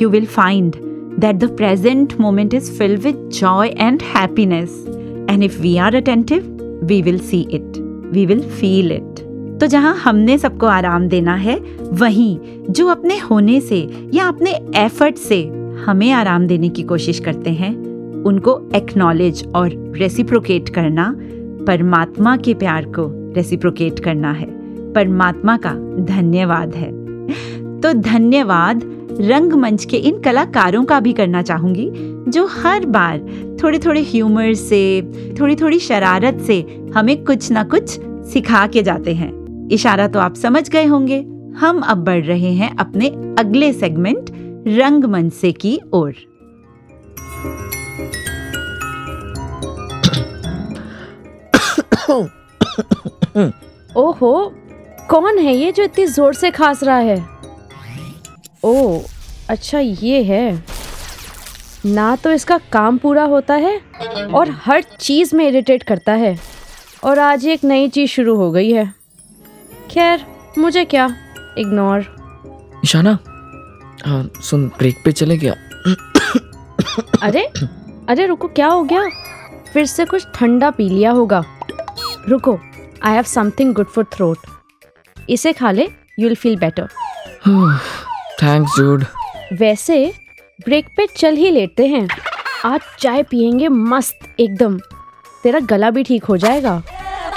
You will find that the present moment is filled with joy and happiness and if we are attentive we will see it we will feel it तो जहाँ हमने सबको आराम देना है, वहीं जो अपने होने से या अपने एफर्ट से हमें आराम देने की कोशिश करते हैं, उनको एक्नॉलेज और रेसिप्रोकेट करना परमात्मा के प्यार को रेसिप्रोकेट करना है। परमात्मा का धन्यवाद है। तो धन्यवाद रंगमंच के इन कलाकारों का भी करना चाहूँगी जो हर बार थोड़े थोड़े ह्यूमर से थोड़ी थोड़ी शरारत से हमें कुछ ना कुछ सिखा के जाते हैं। इशारा तो आप समझ गए होंगे हम अब बढ़ रहे हैं अपने अगले सेगमेंट रंगमंच से की ओर। [coughs] ओहो कौन है ये जो इतनी ज़ोर से खांस रहा है? ओ अच्छा ये है। ना तो इसका काम पूरा होता है और हर चीज़ में इरिटेट करता है। और आज एक नई चीज़ शुरू हो गई है। खैर मुझे क्या? इग्नोर ईशाना हाँ सुन ब्रेक पे चले गया। अरे अरे रुको क्या हो गया? फिर से कुछ ठंडा पी लिया होगा। रुको I have something good for throat इसे खा ले you will feel better thanks Jude वैसे ब्रेक पे चल ही लेते हैं। आज चाय पियेंगे मस्त एकदम। तेरा गला भी ठीक हो जाएगा।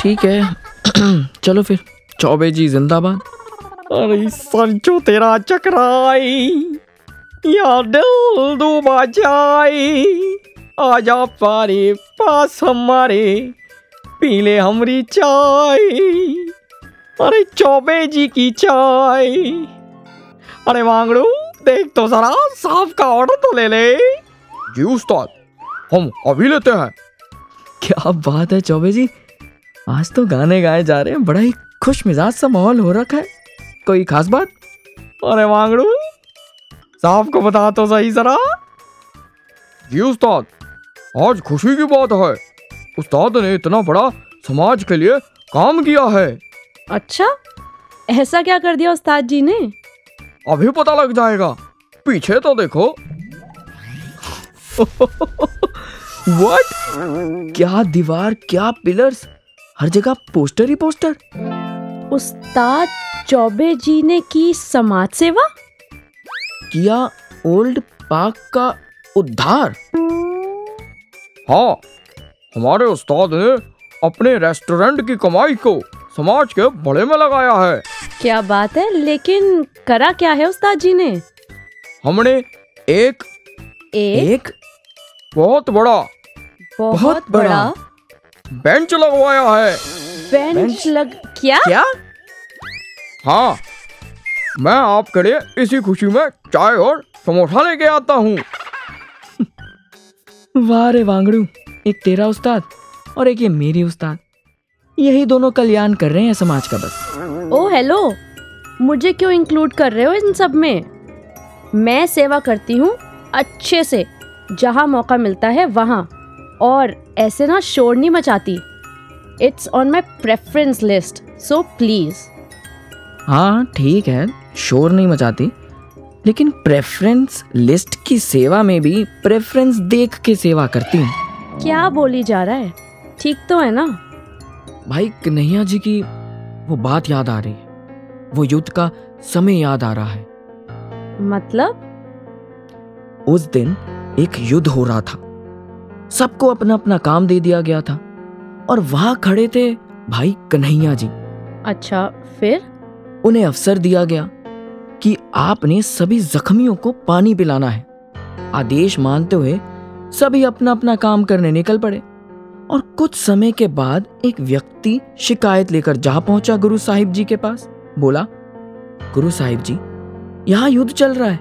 ठीक है। [clears throat] चलो फिर। चौबे जी जिंदाबाद। अरे संचो तेरा चकराई। या दिल डूबा जाए। आजा पारे पास हमारे पीले हमरी चाय। अरे चौबे जी की चाय। अरे वांगड़ू देख तो जरा साहब का ऑर्डर तो ले ले। जी उस्ताद हम अभी लेते हैं। क्या बात है चौबे जी। आज तो गाने गाए जा रहे हैं बड़ा ही खुश मिजाज सा माहौल हो रखा है। कोई खास बात? अरे वांगड़ू साहब को बता तो सही जरा। जी उस्ताद आज खुशी की बात है। उस्ताद ने इतना बड़ा समाज के लिए काम किया है। अच्छा? ऐसा क्या कर दिया उस्ताद जी ने? अभी पता लग जाएगा। पीछे तो देखो। [laughs] व्हाट क्या दीवार क्या पिलर्स? हर जगह पोस्टर ही पोस्टर। उस्ताद चौबे जी ने की समाज सेवा? किया ओल्ड पार्क का उद्धार। हाँ हमारे उस्ताद ने अपने रेस्टोरेंट की कमाई को समाज के बड़े में लगाया है। क्या बात है? लेकिन करा क्या है उस्ताद जी ने? हमने एक एक, एक बहुत बड़ा बहुत, बहुत बड़ा, बड़ा बेंच लगवाया है। Bench bench? लग क्या? क्या? हाँ मैं आपके लिए इसी खुशी में चाय और समोसा लेके आता हूँ। वाह रे वांगड़ू एक तेरा उस्ताद और एक ये मेरी उस्ताद। यही दोनों कल्याण कर रहे हैं समाज का बस। ओ हेलो मुझे क्यों इंक्लूड कर रहे हो इन सब में? मैं सेवा करती हूँ अच्छे से जहाँ मौका मिलता है वहाँ। और ऐसे ना शोर नहीं मचाती। It's on my preference list so please हाँ ठीक है शोर नहीं मचाती। लेकिन प्रेफरेंस लिस्ट की सेवा में भी प्रेफरेंस देख के सेवा करती हूँ। क्या बोली जा रहा है? ठीक तो है ना? भाई कन्हैया जी की वो बात याद आ रही है। वो युद्ध का समय याद आ रहा है। मतलब? उस दिन एक युद्ध हो रहा था। सबको अपना अपना काम दे दिया गया था। और वहाँ खड़े थे भाई कन्हैया जी। अच्छा फिर? उन्हें अवसर दिया गया कि आपने सभी जख्मियों को पानी पिलाना है। आदेश मानते हुए सभी अपना अपना काम करने निकल पड़े। और कुछ समय के बाद एक व्यक्ति शिकायत लेकर जा पहुँचा गुरु साहिब जी के पास। बोला गुरु साहिब जी यहाँ युद्ध चल रहा है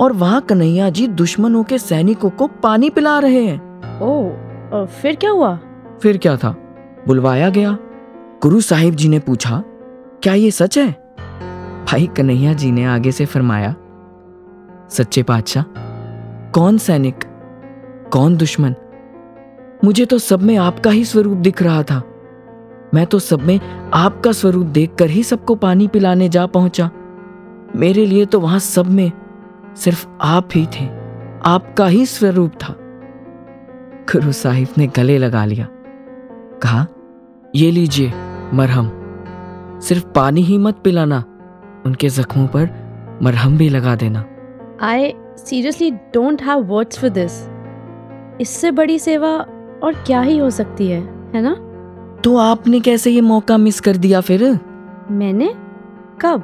और वहाँ कन्हैया जी दुश्मनों के सैनिकों को पानी पिला रहे हैं। ओ फिर क्या हुआ? फिर क्या था? बुलवाया गया। गुरु साहिब जी ने पूछा क्या ये सच है? भाई कन्हैया जी ने आगे से फरमाया सच्चे पातशाह कौन सैनिक कौन दुश्मन मुझे तो सब में आपका ही स्वरूप दिख रहा था। मैं तो सब में आपका स्वरूप देखकर ही सबको पानी पिलाने जा पहुँचा। मेरे लिए तो वहाँ सब में सिर्फ़ आप ही थे, आपका ही स्वरूप था। गुरु साहिब ने गले लगा लिया। कहा, ये लीजिए मरहम। सिर्फ़ पानी ही मत पिलाना, उनके जख्मों पर मरहम भी लगा देना। I seriously don't have words for this इससे बड़ी सेवा और क्या ही हो सकती है है ना? तो आपने कैसे ये मौका मिस कर दिया फिर? मैंने? कब?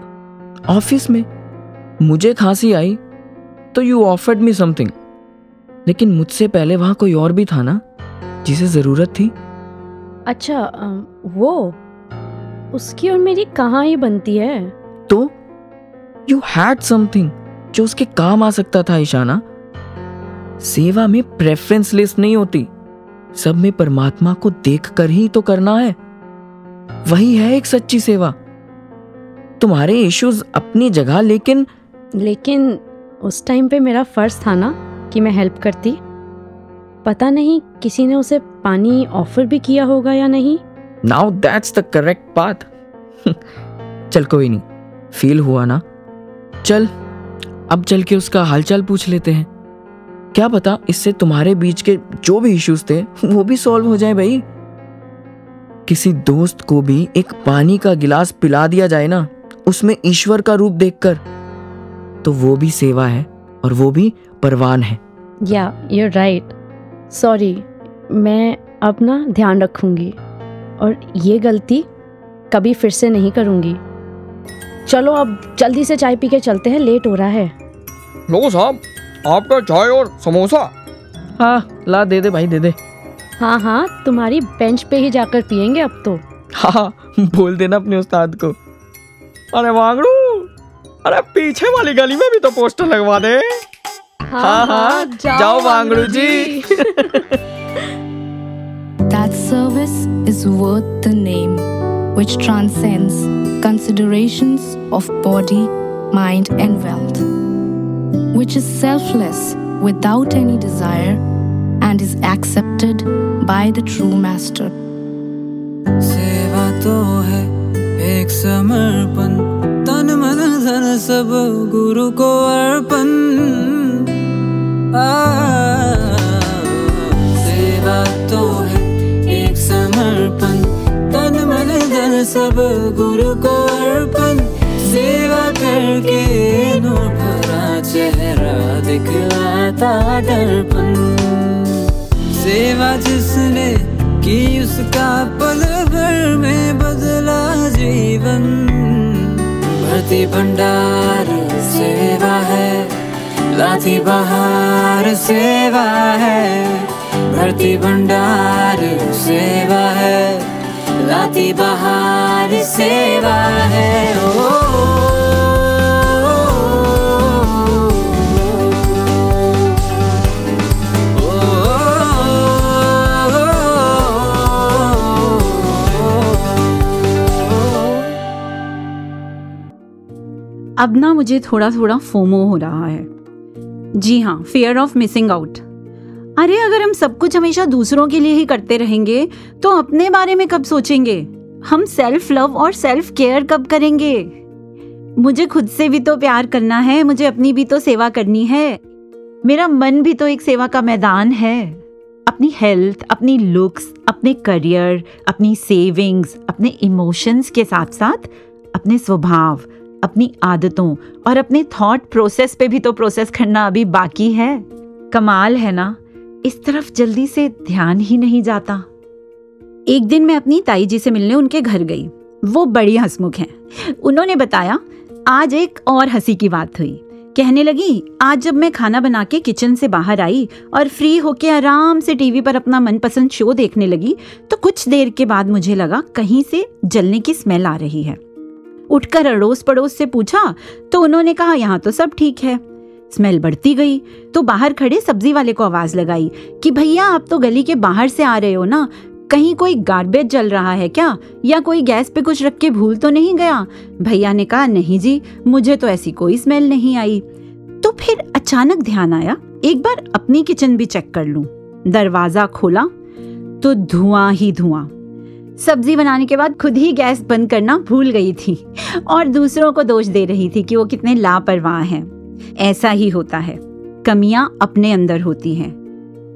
ऑफ़िस में। मुझे खांसी आई तो यू ऑफर्ड मी समथिंग लेकिन मुझसे पहले वहाँ कोई और भी था ना जिसे ज़रूरत थी? अच्छा वो? उसकी और मेरी कहाँ ही बनती है? तो? यू हैड समथिंग जो उसके काम आ सकता था ईशाना। सेवा में प्रेफरेंस लिस्ट नहीं होती। सब में परमात्मा को देखकर ही तो करना है। वही है एक सच्ची सेवा। तुम्हारे इश्यूज़ अपनी जगह लेकिन लेकिन उस टाइम पे मेरा फ़र्ज़ था ना कि मैं हेल्प करती। पता नहीं किसी ने उसे पानी ऑफ़र भी किया होगा या नहीं। Now that's the correct path चल कोई नहीं फील हुआ ना। चल अब चल के उसका हालचाल पूछ लेते हैं। क्या पता इससे तुम्हारे बीच के जो भी इश्यूज़ थे वो भी सॉल्व हो जाए भाई। किसी दोस्त को भी एक पानी का गिलास पिला दिया जाए ना उसमें ईश्वर का रूप देखकर तो वो भी सेवा है और वो भी परवान है। या you're राइट सॉरी मैं अपना ध्यान रखूँगी और ये गलती कभी फिर से नहीं करूँगी। चलो अब जल्दी से चाय पी के चलते हैं लेट हो रहा है। लो साहब आपका चाय और समोसा? हाँ ला दे दे भाई दे दे। हाँ हाँ तुम्हारी बेंच पे ही जाकर पियेंगे अब तो। हाँ बोल देना अपने उस्ताद को। अरे वांगड़ू अरे पीछे वाली गली में भी तो पोस्टर लगवा दे। हाँ हाँ जाओ वांगड़ू जी। That service is worth the name, which transcends considerations of body, mind, and wealth, which is selfless without any desire and is accepted by the true Master. सेवा तो है एक समर्पण तन मन धन सब गुरु को अर्पण आ, सेवा तो है एक समर्पण तन मन धन सब गुरु को अर्पण सेवा करके नूर चेहरा दिखलाता दर्पण। सेवा जिसने की उसका पल भर में बदला जीवन। भरती भंडार सेवा है लाती बहार सेवा है। भरती भंडार सेवा है लाती बहार सेवा है। ओ, अब ना मुझे थोड़ा थोड़ा फोमो हो रहा है। जी हाँ फियर ऑफ़ मिसिंग आउट अरे, अगर हम सब कुछ हमेशा दूसरों के लिए ही करते रहेंगे तो अपने बारे में कब सोचेंगे? हम सेल्फ लव और सेल्फ केयर कब करेंगे? मुझे खुद से भी तो प्यार करना है, मुझे अपनी भी तो सेवा करनी है। मेरा मन भी तो एक सेवा का मैदान है। अपनी हेल्थ अपनी लुक्स अपने करियर अपनी सेविंग्स अपने इमोशंस के साथ साथ अपने स्वभाव अपनी आदतों और अपने थॉट प्रोसेस पे भी तो प्रोसेस करना अभी बाकी है। कमाल है ना? इस तरफ़ जल्दी से ध्यान ही नहीं जाता। एक दिन मैं अपनी ताई जी से मिलने उनके घर गई। वो बड़ी हंसमुख हैं। उन्होंने बताया, आज एक और हँसी की बात हुई। कहने लगी, आज जब मैं खाना बना के किचन से बाहर आई और फ्री होके आराम से टीवी पर अपना मनपसंद शो देखने लगी तो कुछ देर के बाद मुझे लगा कहीं से जलने की स्मेल आ रही है। उठकर अड़ोस पड़ोस से पूछा तो उन्होंने कहा, यहाँ तो सब ठीक है। स्मेल बढ़ती गई तो बाहर खड़े सब्ज़ी वाले को आवाज़ लगाई कि, भैया, आप तो गली के बाहर से आ रहे हो ना? कहीं कोई गार्बेज जल रहा है क्या? या कोई गैस पे कुछ रख के भूल तो नहीं गया? भैया ने कहा, नहीं जी, मुझे तो ऐसी कोई स्मेल नहीं आई। तो फिर अचानक ध्यान आया, एक बार अपनी किचन भी चेक कर लूँ। दरवाज़ा खोला तो धुआँ ही धुआँ। सब्ज़ी बनाने के बाद खुद ही गैस बंद करना भूल गई थी और दूसरों को दोष दे रही थी कि वो कितने लापरवाह हैं। ऐसा ही होता है। कमियाँ अपने अंदर होती हैं।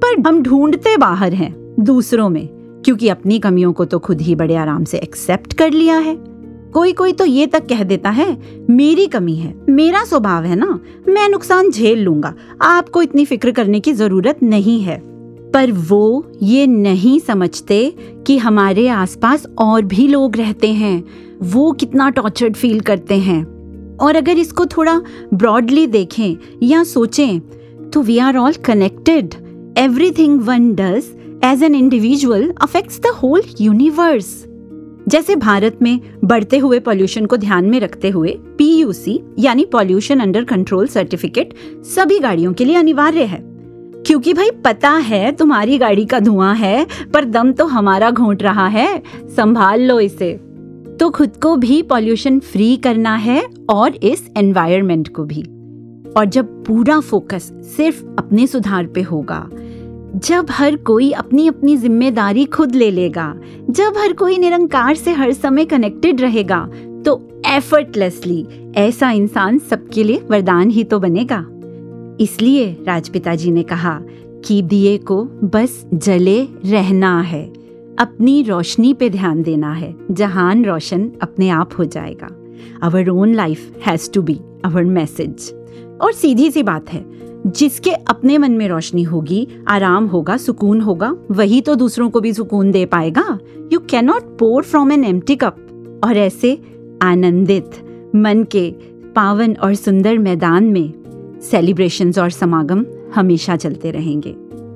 पर हम ढूंढते बाहर हैं, दूसरों में, क्योंकि अपनी कमियों को तो खुद ही बड़े आराम से एक्सेप्ट कर लिया है। कोई कोई तो ये तक कह देता है, मेरी कमी है, मेरा स्वभाव है ना, मैं नुकसान झेल लूँगा, आपको इतनी फ़िक्र करने की ज़रूरत नहीं है। पर वो ये नहीं समझते कि हमारे आसपास और भी लोग रहते हैं। वो कितना टॉर्चर्ड फील करते हैं। और अगर इसको थोड़ा ब्रॉडली देखें या सोचें तो we are all connected everything one does as an individual affects the whole universe जैसे भारत में बढ़ते हुए पॉल्यूशन को ध्यान में रखते हुए पीयूसी यानी पॉल्यूशन अंडर कंट्रोल सर्टिफिकेट सभी गाड़ियों के लिए अनिवार्य है। क्योंकि भाई, पता है तुम्हारी गाड़ी का धुआँ है, पर दम तो हमारा घोंट रहा है। संभाल लो इसे। तो खुद को भी पॉल्यूशन फ्री करना है और इस एनवायरमेंट को भी। और जब पूरा फोकस सिर्फ़ अपने सुधार पे होगा, जब हर कोई अपनी अपनी ज़िम्मेदारी खुद ले लेगा, जब हर कोई निरंकार से हर समय कनेक्टेड रहेगा तो एफर्टलेसली ऐसा इंसान सबके लिए वरदान ही तो बनेगा। इसलिए राजपिता जी ने कहा कि दिए को बस जले रहना है। अपनी रोशनी पे ध्यान देना है। जहान रोशन अपने आप हो जाएगा। Our own life has to be our message और सीधी सी बात है, जिसके अपने मन में रोशनी होगी, आराम होगा, सुकून होगा, वही तो दूसरों को भी सुकून दे पाएगा। You cannot pour from an empty cup और ऐसे आनंदित, मन के पावन और सुंदर मैदान में सेलिब्रेशंस और समागम हमेशा चलते रहेंगे।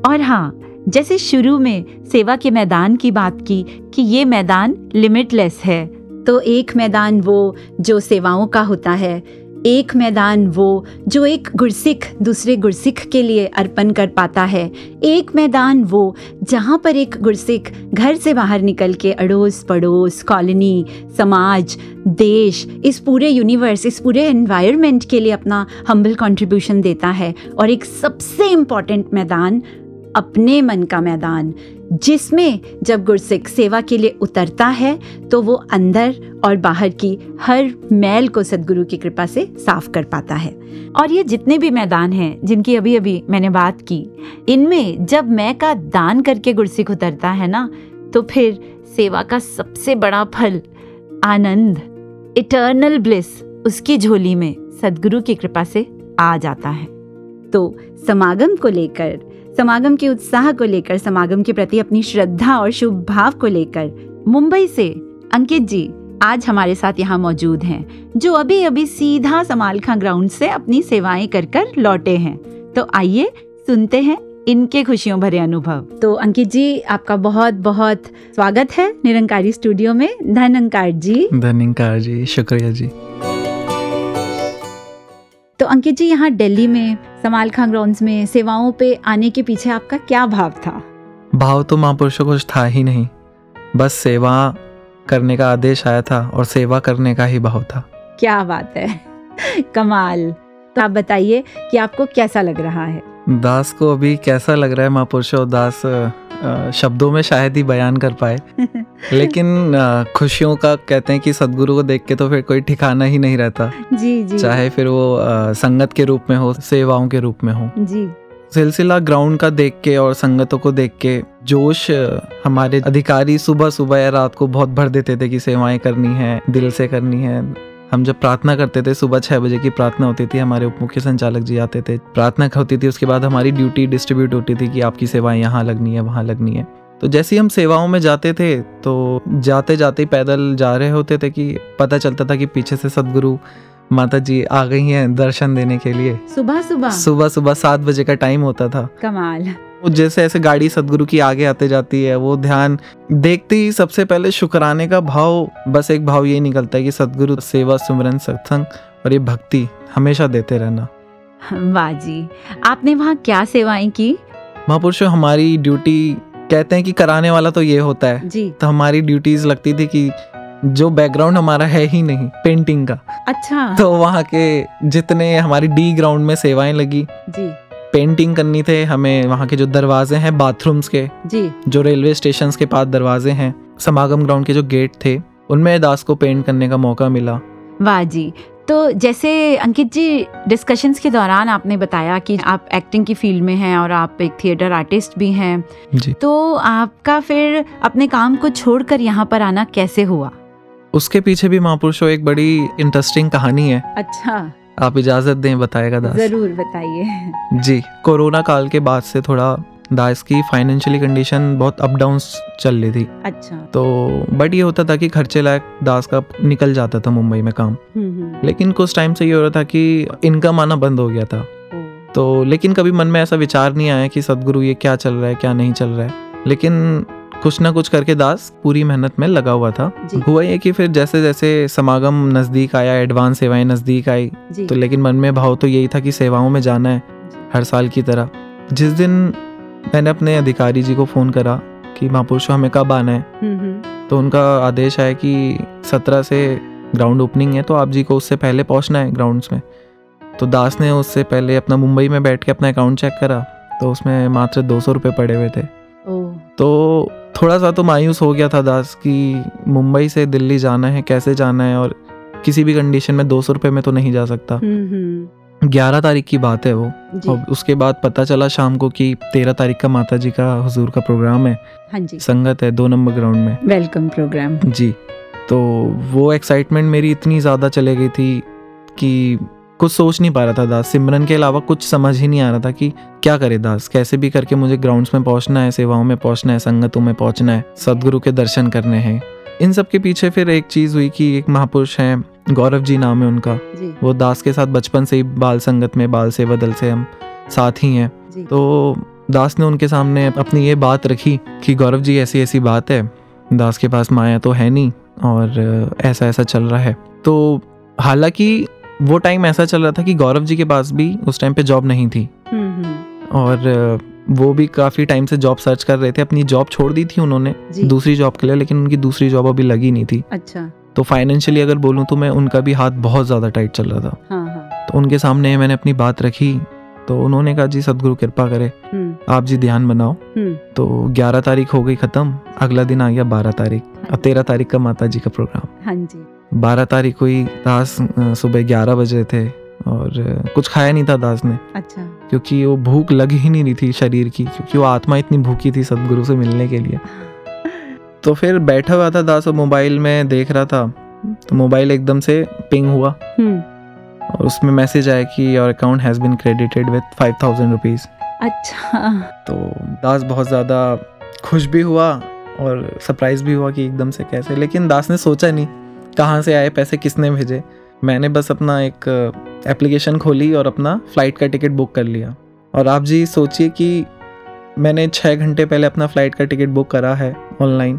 और हाँ जैसे शुरू में सेवा के मैदान की बात की कि ये मैदान लिमिटलेस है तो एक मैदान वो जो सेवाओं का होता है एक मैदान वो जो एक गुरसिख दूसरे गुरसिख के लिए अर्पण कर पाता है। एक मैदान वो जहाँ पर एक गुरसिख घर से बाहर निकल के अड़ोस पड़ोस, कॉलोनी, समाज, देश, इस पूरे यूनिवर्स इस पूरे एनवायरनमेंट के लिए अपना हम्बल कंट्रीब्यूशन देता है। और एक सबसे इंपॉर्टेंट मैदान अपने मन का मैदान जिसमें जब गुरसिख सेवा के लिए उतरता है तो वो अंदर और बाहर की हर मैल को सदगुरु की कृपा से साफ़ कर पाता है। और ये जितने भी मैदान हैं, जिनकी अभी अभी मैंने बात की, इनमें जब मैं का दान करके गुरसिख उतरता है ना तो फिर सेवा का सबसे बड़ा फल, आनंद इटर्नल ब्लिस उसकी झोली में सदगुरु की कृपा से आ जाता है। तो समागम को लेकर समागम के उत्साह को लेकर समागम के प्रति अपनी श्रद्धा और शुभ भाव को लेकर मुंबई से अंकित जी आज हमारे साथ यहाँ मौजूद हैं जो अभी अभी सीधा समालखा ग्राउंड से अपनी सेवाएँ कर कर लौटे हैं। तो आइए सुनते हैं इनके खुशियों भरे अनुभव। तो अंकित जी आपका बहुत बहुत स्वागत है निरंकारी स्टूडियो में। धन अंकार जी। धनिकार जी शुक्रिया जी। तो अंकित जी यहाँ दिल्ली में समाल खां ग्राउंड में सेवाओं पे आने के पीछे आपका क्या भाव था? भाव तो महापुरुषों को कुछ था ही नहीं। बस सेवा करने का आदेश आया था और सेवा करने का ही भाव था। क्या बात है। [laughs] कमाल। तो आप बताइए कि आपको कैसा लग रहा है? दास को अभी कैसा लग रहा है महापुरुषो दास शब्दों में शायद ही बयान कर पाए। [laughs] लेकिन खुशियों का कहते हैं कि सदगुरु को देख के तो फिर कोई ठिकाना ही नहीं रहता। जी जी। चाहे फिर वो संगत के रूप में हो सेवाओं के रूप में हो। जी। सिलसिला ग्राउंड का देख के और संगतों को देख के जोश हमारे अधिकारी सुबह सुबह या रात को बहुत भर देते थे कि सेवाएँ करनी है दिल से करनी है। हम जब प्रार्थना करते थे सुबह छः बजे की प्रार्थना होती थी हमारे उप मुख्य संचालक जी आते थे। प्रार्थना होती थी उसके बाद हमारी ड्यूटी डिस्ट्रीब्यूट होती थी कि आपकी सेवाएँ यहाँ लगनी है वहाँ लगनी है। तो जैसे ही हम सेवाओं में जाते थे तो जाते जाते पैदल जा रहे होते थे कि पता चलता था कि पीछे से सदगुरु माता जी आ गई हैं दर्शन देने के लिए। सुबह सुबह सुबह सुबह सात बजे का टाइम होता था। कमाल। वो जैसे ऐसे गाड़ी सदगुरु की आगे आते जाती है वो ध्यान देखते ही सबसे पहले शुक्राने का भाव बस एक भाव ये निकलता है कि सदगुरु सेवा सुमरन सत्संग और ये भक्ति हमेशा देते रहना। वाह जी आपने वहाँ क्या सेवाएँ की? महापुरुषों हमारी ड्यूटी कहते हैं कि कराने वाला तो ये होता है। जी। तो हमारी ड्यूटीज़ लगती थी कि जो बैकग्राउंड हमारा है ही नहीं पेंटिंग का। अच्छा। तो वहाँ के जितने हमारी डी ग्राउंड में सेवाएँ लगी जी। पेंटिंग करनी थे हमें वहाँ के जो दरवाजे हैं बाथरूम्स के जी। जो रेलवे स्टेशन के पास दरवाजे हैं समागम ग्राउंड के जो गेट थे उनमें दास को पेंट करने का मौका मिला। वाह जी। तो जैसे अंकित जी डिस्कशंस के दौरान आपने बताया कि आप एक्टिंग की फ़ील्ड में हैं और आप एक थिएटर आर्टिस्ट भी हैं। जी। तो आपका फिर अपने काम को छोड़कर यहाँ पर आना कैसे हुआ? उसके पीछे भी महापुरुषों एक बड़ी इंटरेस्टिंग कहानी है। अच्छा। आप इजाज़त दें बताएगा दास। ज़रूर बताइए। जी कोरोना काल के बाद से थोड़ा दास की फाइनेंशियली कंडीशन बहुत अप डाउन चल रही थी। अच्छा। तो बट ये होता था कि खर्चे लायक दास का निकल जाता था मुंबई में काम। हम्म, हम्म, लेकिन कुछ टाइम से ये हो रहा था कि इनकम आना बंद हो गया था। तो लेकिन कभी मन में ऐसा विचार नहीं आया कि सदगुरु ये क्या चल रहा है क्या नहीं चल रहा है। लेकिन कुछ ना कुछ करके दास पूरी मेहनत में लगा हुआ था। हुआ ये कि फिर जैसे जैसे समागम नज़दीक आया एडवांस सेवाएँ नज़दीक आई तो लेकिन मन में भाव तो यही था कि सेवाओं में जाना है हर साल की तरह। जिस दिन मैंने अपने अधिकारी जी को फ़ोन करा कि महापुरुषों हमें कब आना है? हम्म, हम्म, तो उनका आदेश आया कि सत्रह से ग्राउंड ओपनिंग है तो आप जी को उससे पहले पहुँचना है ग्राउंड्स में। तो दास ने उससे पहले अपना मुंबई में बैठ के अपना अकाउंट चेक करा तो उसमें मात्र दो सौ रुपये पड़े हुए थे। तो थोड़ा सा तो मायूस हो गया था दास कि मुंबई से दिल्ली जाना है कैसे जाना है और किसी भी कंडीशन में दो सौ रुपये में तो नहीं जा सकता। हम्म, हम्म, ग्यारह तारीख की बात है वो। और उसके बाद पता चला शाम को कि तेरह तारीख का माता जी का हजूर का प्रोग्राम है। हाँ जी। संगत है दो नंबर ग्राउंड में। वेलकम प्रोग्राम जी तो वो एक्साइटमेंट मेरी इतनी ज़्यादा चले गई थी कि कुछ सोच नहीं पा रहा था दास। सिमरन के अलावा कुछ समझ ही नहीं आ रहा था कि क्या करे दास। कैसे भी करके मुझे ग्राउंड्स में पहुँचना है सेवाओं में पहुँचना है संगतों में पहुँचना है सदगुरु के दर्शन करने हैं। इन सब के पीछे फिर एक चीज़ हुई कि एक महापुरुष हैं गौरव जी नाम है उनका। जी। वो दास के साथ बचपन से ही बाल संगत में बाल सेवा दल से हम साथ ही हैं। तो दास ने उनके सामने अपनी ये बात रखी कि गौरव जी ऐसी ऐसी बात है दास के पास माया तो है नहीं और ऐसा ऐसा चल रहा है। तो हालाँकि वो टाइम ऐसा चल रहा था कि गौरव जी के पास भी उस टाइम पे जॉब नहीं थी। हम्म, हम्म, और वो भी काफ़ी टाइम से जॉब सर्च कर रहे थे अपनी जॉब छोड़ दी थी उन्होंने दूसरी जॉब के लिए लेकिन उनकी दूसरी जॉब अभी लगी नहीं थी। अच्छा। तो फाइनेंशियली अगर बोलूँ तो मैं उनका भी हाथ बहुत ज़्यादा टाइट चल रहा था। हाँ हाँ। तो उनके सामने मैंने अपनी बात रखी तो उन्होंने कहा जी सदगुरु कृपा करे। हम्म, आप जी ध्यान बनाओ। तो 11 तारीख हो गई ख़त्म अगला दिन आ गया 12 तारीख और 13 तारीख का माता जी का प्रोग्राम हाँ जी। 12 तारीख हुई दास सुबह 11 बजे थे और कुछ खाया नहीं था दास ने। अच्छा। क्योंकि वो भूख लग ही नहीं रही थी शरीर की क्योंकि वो आत्मा इतनी भूखी थी सदगुरु से मिलने के लिए। [laughs] तो फिर बैठा हुआ था दास और मोबाइल में देख रहा था तो मोबाइल एकदम से पिंग हुआ। हम्म, और उसमें मैसेज आया कि your account has been credited with five thousand rupees अच्छा। तो दास बहुत ज़्यादा खुश भी हुआ और सरप्राइज़ भी हुआ कि एकदम से कैसे लेकिन दास ने सोचा नहीं। कहाँ से आए पैसे किसने भेजे? मैंने बस अपना एक एप्लीकेशन खोली और अपना फ़्लाइट का टिकट बुक कर लिया। और आप जी सोचिए कि मैंने छः घंटे पहले अपना फ़्लाइट का टिकट बुक करा है ऑनलाइन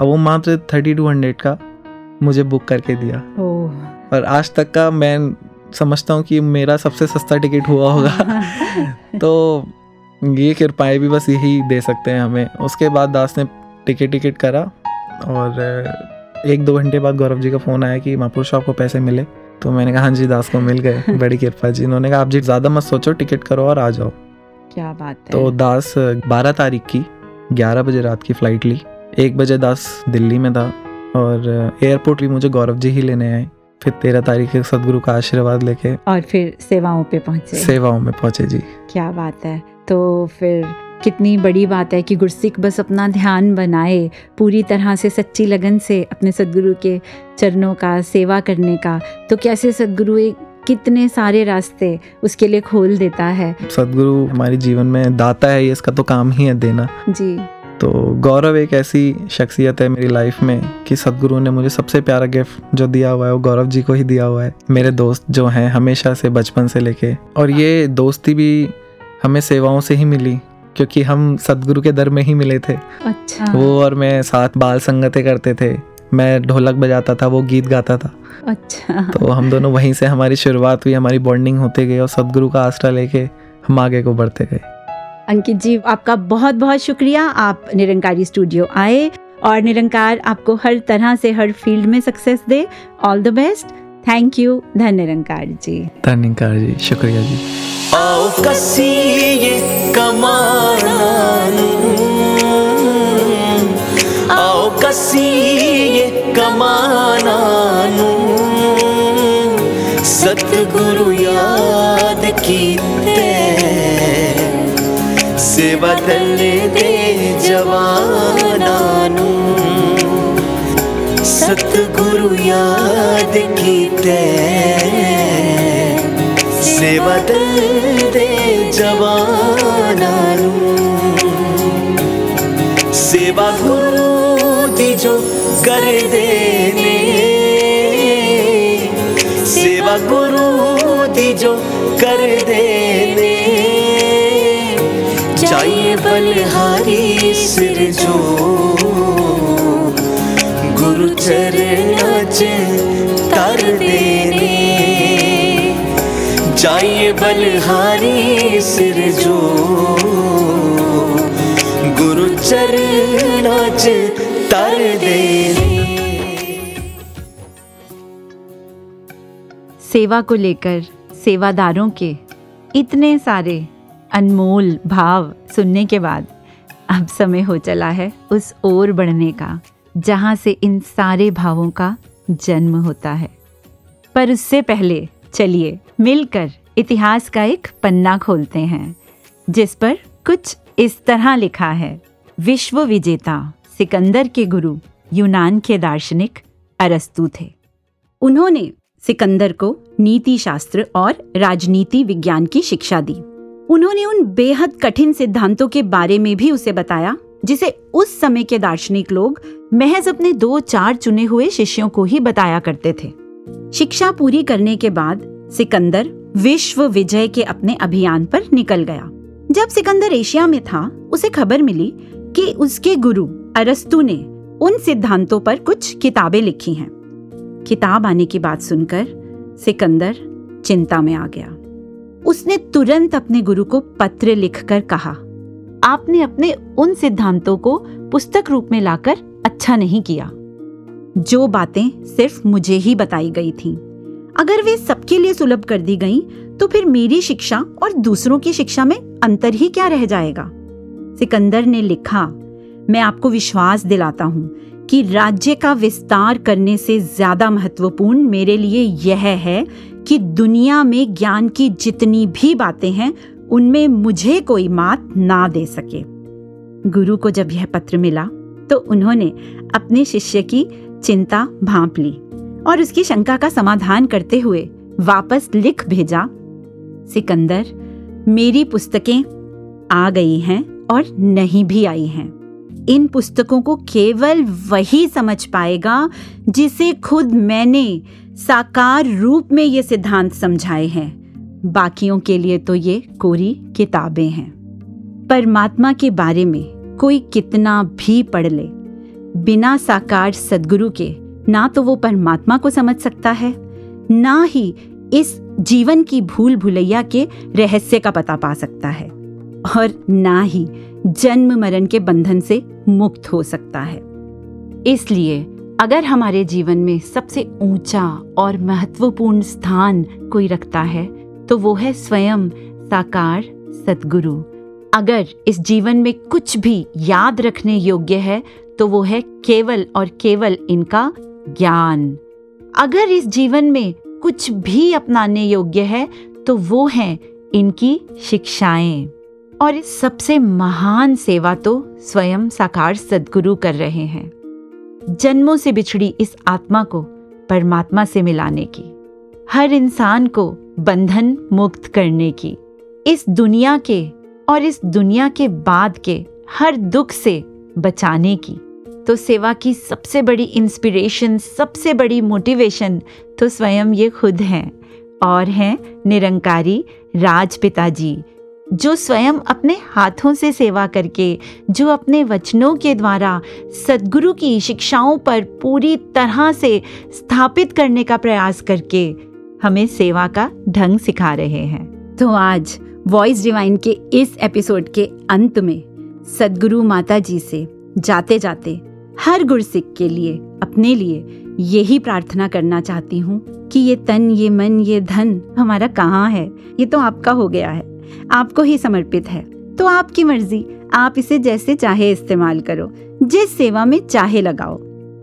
और वो मात्र थर्टी टू हंड्रेड का मुझे बुक करके दिया। और आज तक का मैं समझता हूँ कि मेरा सबसे सस्ता टिकट हुआ होगा। [laughs] तो ये कृपाएँ भी बस यही दे सकते हैं हमें। उसके बाद दास ने टिकट टिकट करा और एक दो घंटे बाद गौरव जी का फ़ोन आया कि महापुरुष आपको पैसे मिले तो मैंने कहा हाँ जी दास को मिल गए [laughs] बड़ी कृपा जी। उन्होंने कहा आप जी ज़्यादा मत सोचो टिकट करो और आ जाओ। क्या बात है। तो दास बारह तारीख की ग्यारह बजे रात की फ़्लाइट ली। एक बजे दास दिल्ली में था और एयरपोर्ट भी मुझे गौरव जी ही लेने आए। फिर तेरह तारीख के सदगुरु का आशीर्वाद लेके और फिर सेवाओं पे पहुँचे। सेवाओं में पहुँचे जी। क्या बात है। तो फिर कितनी बड़ी बात है कि गुरसिख बस अपना ध्यान बनाए पूरी तरह से सच्ची लगन से अपने सदगुरु के चरणों का सेवा करने का। तो कैसे सदगुरु एक कितने सारे रास्ते उसके लिए खोल देता है? सदगुरु हमारे जीवन में दाता है ये इसका तो काम ही है देना। जी। तो गौरव एक ऐसी शख्सियत है मेरी लाइफ में कि सदगुरु ने मुझे सबसे प्यारा गिफ्ट जो दिया हुआ है वो गौरव जी को ही दिया हुआ है। मेरे दोस्त जो हैं हमेशा से बचपन से लेके। और ये दोस्ती भी हमें सेवाओं से ही मिली। क्योंकि हम सदगुरु के दर में ही मिले थे। अच्छा। वो और मैं साथ बाल संगतें करते थे। मैं ढोलक बजाता था वो गीत गाता था। अच्छा। तो हम दोनों वहीं से हमारी शुरुआत हुई हमारी बॉन्डिंग होते गई और सदगुरु का आसरा लेके हम आगे को बढ़ते गए। अंकित जी आपका बहुत बहुत शुक्रिया। आप निरंकारी स्टूडियो आए और निरंकार आपको हर तरह से हर फ़ील्ड में success they. All the best thank you Dhan Nirankar ji. धन्यकार जी। शुक्रिया जी। आओ कसीए कमाना। आओ कसीए कमाना। सतगुरु याद कीते सेवा दले दे जवाना। सतगुरु याद कीते सेवा दे जवाना सेवा गुरु दी जो कर देने। सेवा गुरु दी जो कर देने। चाहिए बलहारी सिर जो चाहिए बलहारी सिर जो। गुरु चरण तर देने सेवा को लेकर सेवादारों के इतने सारे अनमोल भाव सुनने के बाद अब समय हो चला है उस ओर बढ़ने का, जहाँ से इन सारे भावों का जन्म होता है। पर उससे पहले चलिए मिलकर इतिहास का एक पन्ना खोलते हैं, जिस पर कुछ इस तरह लिखा है, विश्व विजेता सिकंदर के गुरु यूनान के दार्शनिक अरस्तु थे। उन्होंने सिकंदर को नीति शास्त्र और राजनीति विज्ञान की शिक्षा दी। उन्होंने उन बेहद कठिन सिद्धांतों के बारे में भी उसे बताया, जिसे उस समय के दार्शनिक लोग महज अपने दो चार चुने हुए शिष्यों को ही बताया करते थे। शिक्षा पूरी करने के बाद सिकंदर विश्व विजय के अपने अभियान पर निकल गया। जब सिकंदर एशिया में था, उसे खबर मिली कि उसके गुरु अरस्तु ने उन सिद्धांतों पर कुछ किताबें लिखी हैं। किताब आने की बात सुनकर सिकंदर चिंता में आ गया। उसने तुरंत अपने गुरु को पत्र लिखकर कहा, आपने अपने उन सिद्धांतों को पुस्तक रूप में लाकर अच्छा नहीं किया। जो बातें सिर्फ़ मुझे ही बताई गई थीं। अगर वे सबके लिए सुलभ कर दी गईं तो फिर मेरी शिक्षा और दूसरों की शिक्षा में अंतर ही क्या रह जाएगा? सिकंदर ने लिखा, मैं आपको विश्वास दिलाता हूँ कि राज्य का विस्तार करने से ज़्यादा महत्वपूर्ण मेरे लिए यह है कि दुनिया में ज्ञान की जितनी भी बातें हैं, उनमें मुझे कोई मात ना दे सके। गुरु को जब यह पत्र मिला तो उन्होंने अपने शिष्य की चिंता भांप ली। और उसकी शंका का समाधान करते हुए वापस लिख भेजा, सिकंदर, मेरी पुस्तकें आ गई हैं और नहीं भी आई हैं। इन पुस्तकों को केवल वही समझ पाएगा जिसे खुद मैंने साकार रूप में ये सिद्धांत समझाए हैं। बाकियों के लिए तो ये कोरी किताबें हैं। परमात्मा के बारे में कोई कितना भी पढ़ ले, बिना साकार सदगुरु के ना तो वो परमात्मा को समझ सकता है, ना ही इस जीवन की भूल भुलैया के रहस्य का पता पा सकता है, और ना ही जन्म मरण के बंधन से मुक्त हो सकता है। इसलिए अगर हमारे जीवन में सबसे ऊँचा और महत्वपूर्ण स्थान कोई रखता है तो वो है स्वयं साकार सदगुरु। अगर इस जीवन में कुछ भी याद रखने योग्य है तो वो है केवल और केवल इनका ज्ञान। अगर इस जीवन में कुछ भी अपनाने योग्य है तो वो है इनकी शिक्षाएँ। और इस सबसे महान सेवा तो स्वयं साकार सदगुरु कर रहे हैं। जन्मों से बिछड़ी इस आत्मा को परमात्मा से मिलाने की, हर इंसान को बंधन मुक्त करने की, इस दुनिया के और इस दुनिया के बाद के हर दुख से बचाने की। तो सेवा की सबसे बड़ी इंस्पिरेशन सबसे बड़ी मोटिवेशन तो स्वयं ये खुद हैं। और हैं निरंकारी राजपिता जी जो स्वयं अपने हाथों से सेवा करके, जो अपने वचनों के द्वारा सदगुरु की शिक्षाओं पर पूरी तरह से स्थापित करने का प्रयास करके हमें सेवा का ढंग सिखा रहे हैं। तो आज वॉइस डिवाइन के इस एपिसोड के अंत में सदगुरु माता जी से जाते जाते हर गुरसिक के लिए, अपने लिए यही प्रार्थना करना चाहती हूँ कि ये तन, ये मन, ये धन हमारा कहाँ है? ये तो आपका हो गया है। आपको ही समर्पित है। तो आपकी मर्ज़ी, आप इसे जैसे चाहे इस्तेमाल करो, जिस सेवा में चाहे लगाओ।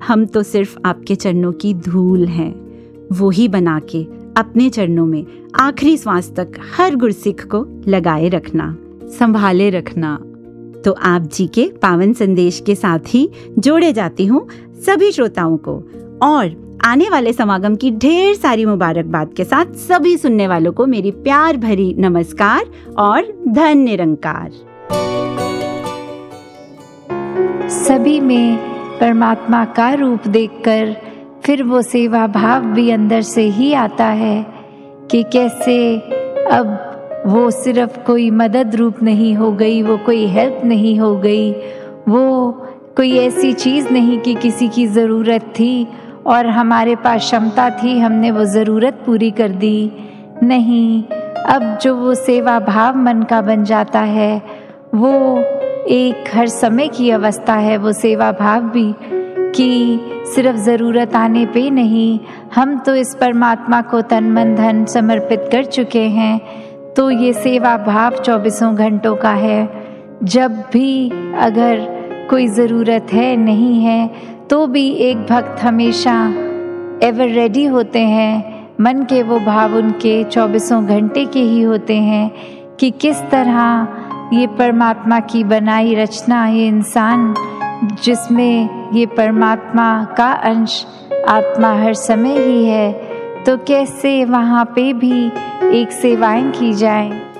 हम तो सिर्फ़ आपके चरणों की धूल हैं। वो ही बना के अपने चरणों में आखिरी श्वास तक हर गुरसिख को लगाए रखना, संभाले रखना। तो आप जी के पावन संदेश के साथ ही जोड़े जाती हूँ सभी श्रोताओं को। और आने वाले समागम की ढेर सारी मुबारकबाद के साथ सभी सुनने वालों को मेरी प्यार भरी नमस्कार और धन निरंकार। सभी में परमात्मा का रूप देखकर फिर वो सेवा भाव भी अंदर से ही आता है कि कैसे अब वो सिर्फ़ कोई मदद रूप नहीं हो गई, वो कोई हेल्प नहीं हो गई, वो कोई ऐसी चीज़ नहीं कि किसी की ज़रूरत थी और हमारे पास क्षमता थी, हमने वो ज़रूरत पूरी कर दी। नहीं, अब जो वो सेवा भाव मन का बन जाता है, वो एक हर समय की अवस्था है, वो सेवा भाव भी कि सिर्फ़ ज़रूरत आने पे नहीं, हम तो इस परमात्मा को तन मन धन समर्पित कर चुके हैं। तो ये सेवा भाव चौबीसों घंटों का है। जब भी अगर कोई ज़रूरत है, नहीं है तो भी एक भक्त हमेशा एवर रेडी होते हैं। मन के वो भाव उनके चौबीसों घंटे के ही होते हैं कि किस तरह ये परमात्मा की बनाई रचना ये इंसान, जिसमें ये परमात्मा का अंश आत्मा हर समय ही है। तो कैसे वहाँ पे भी एक सेवाएँ की जाए?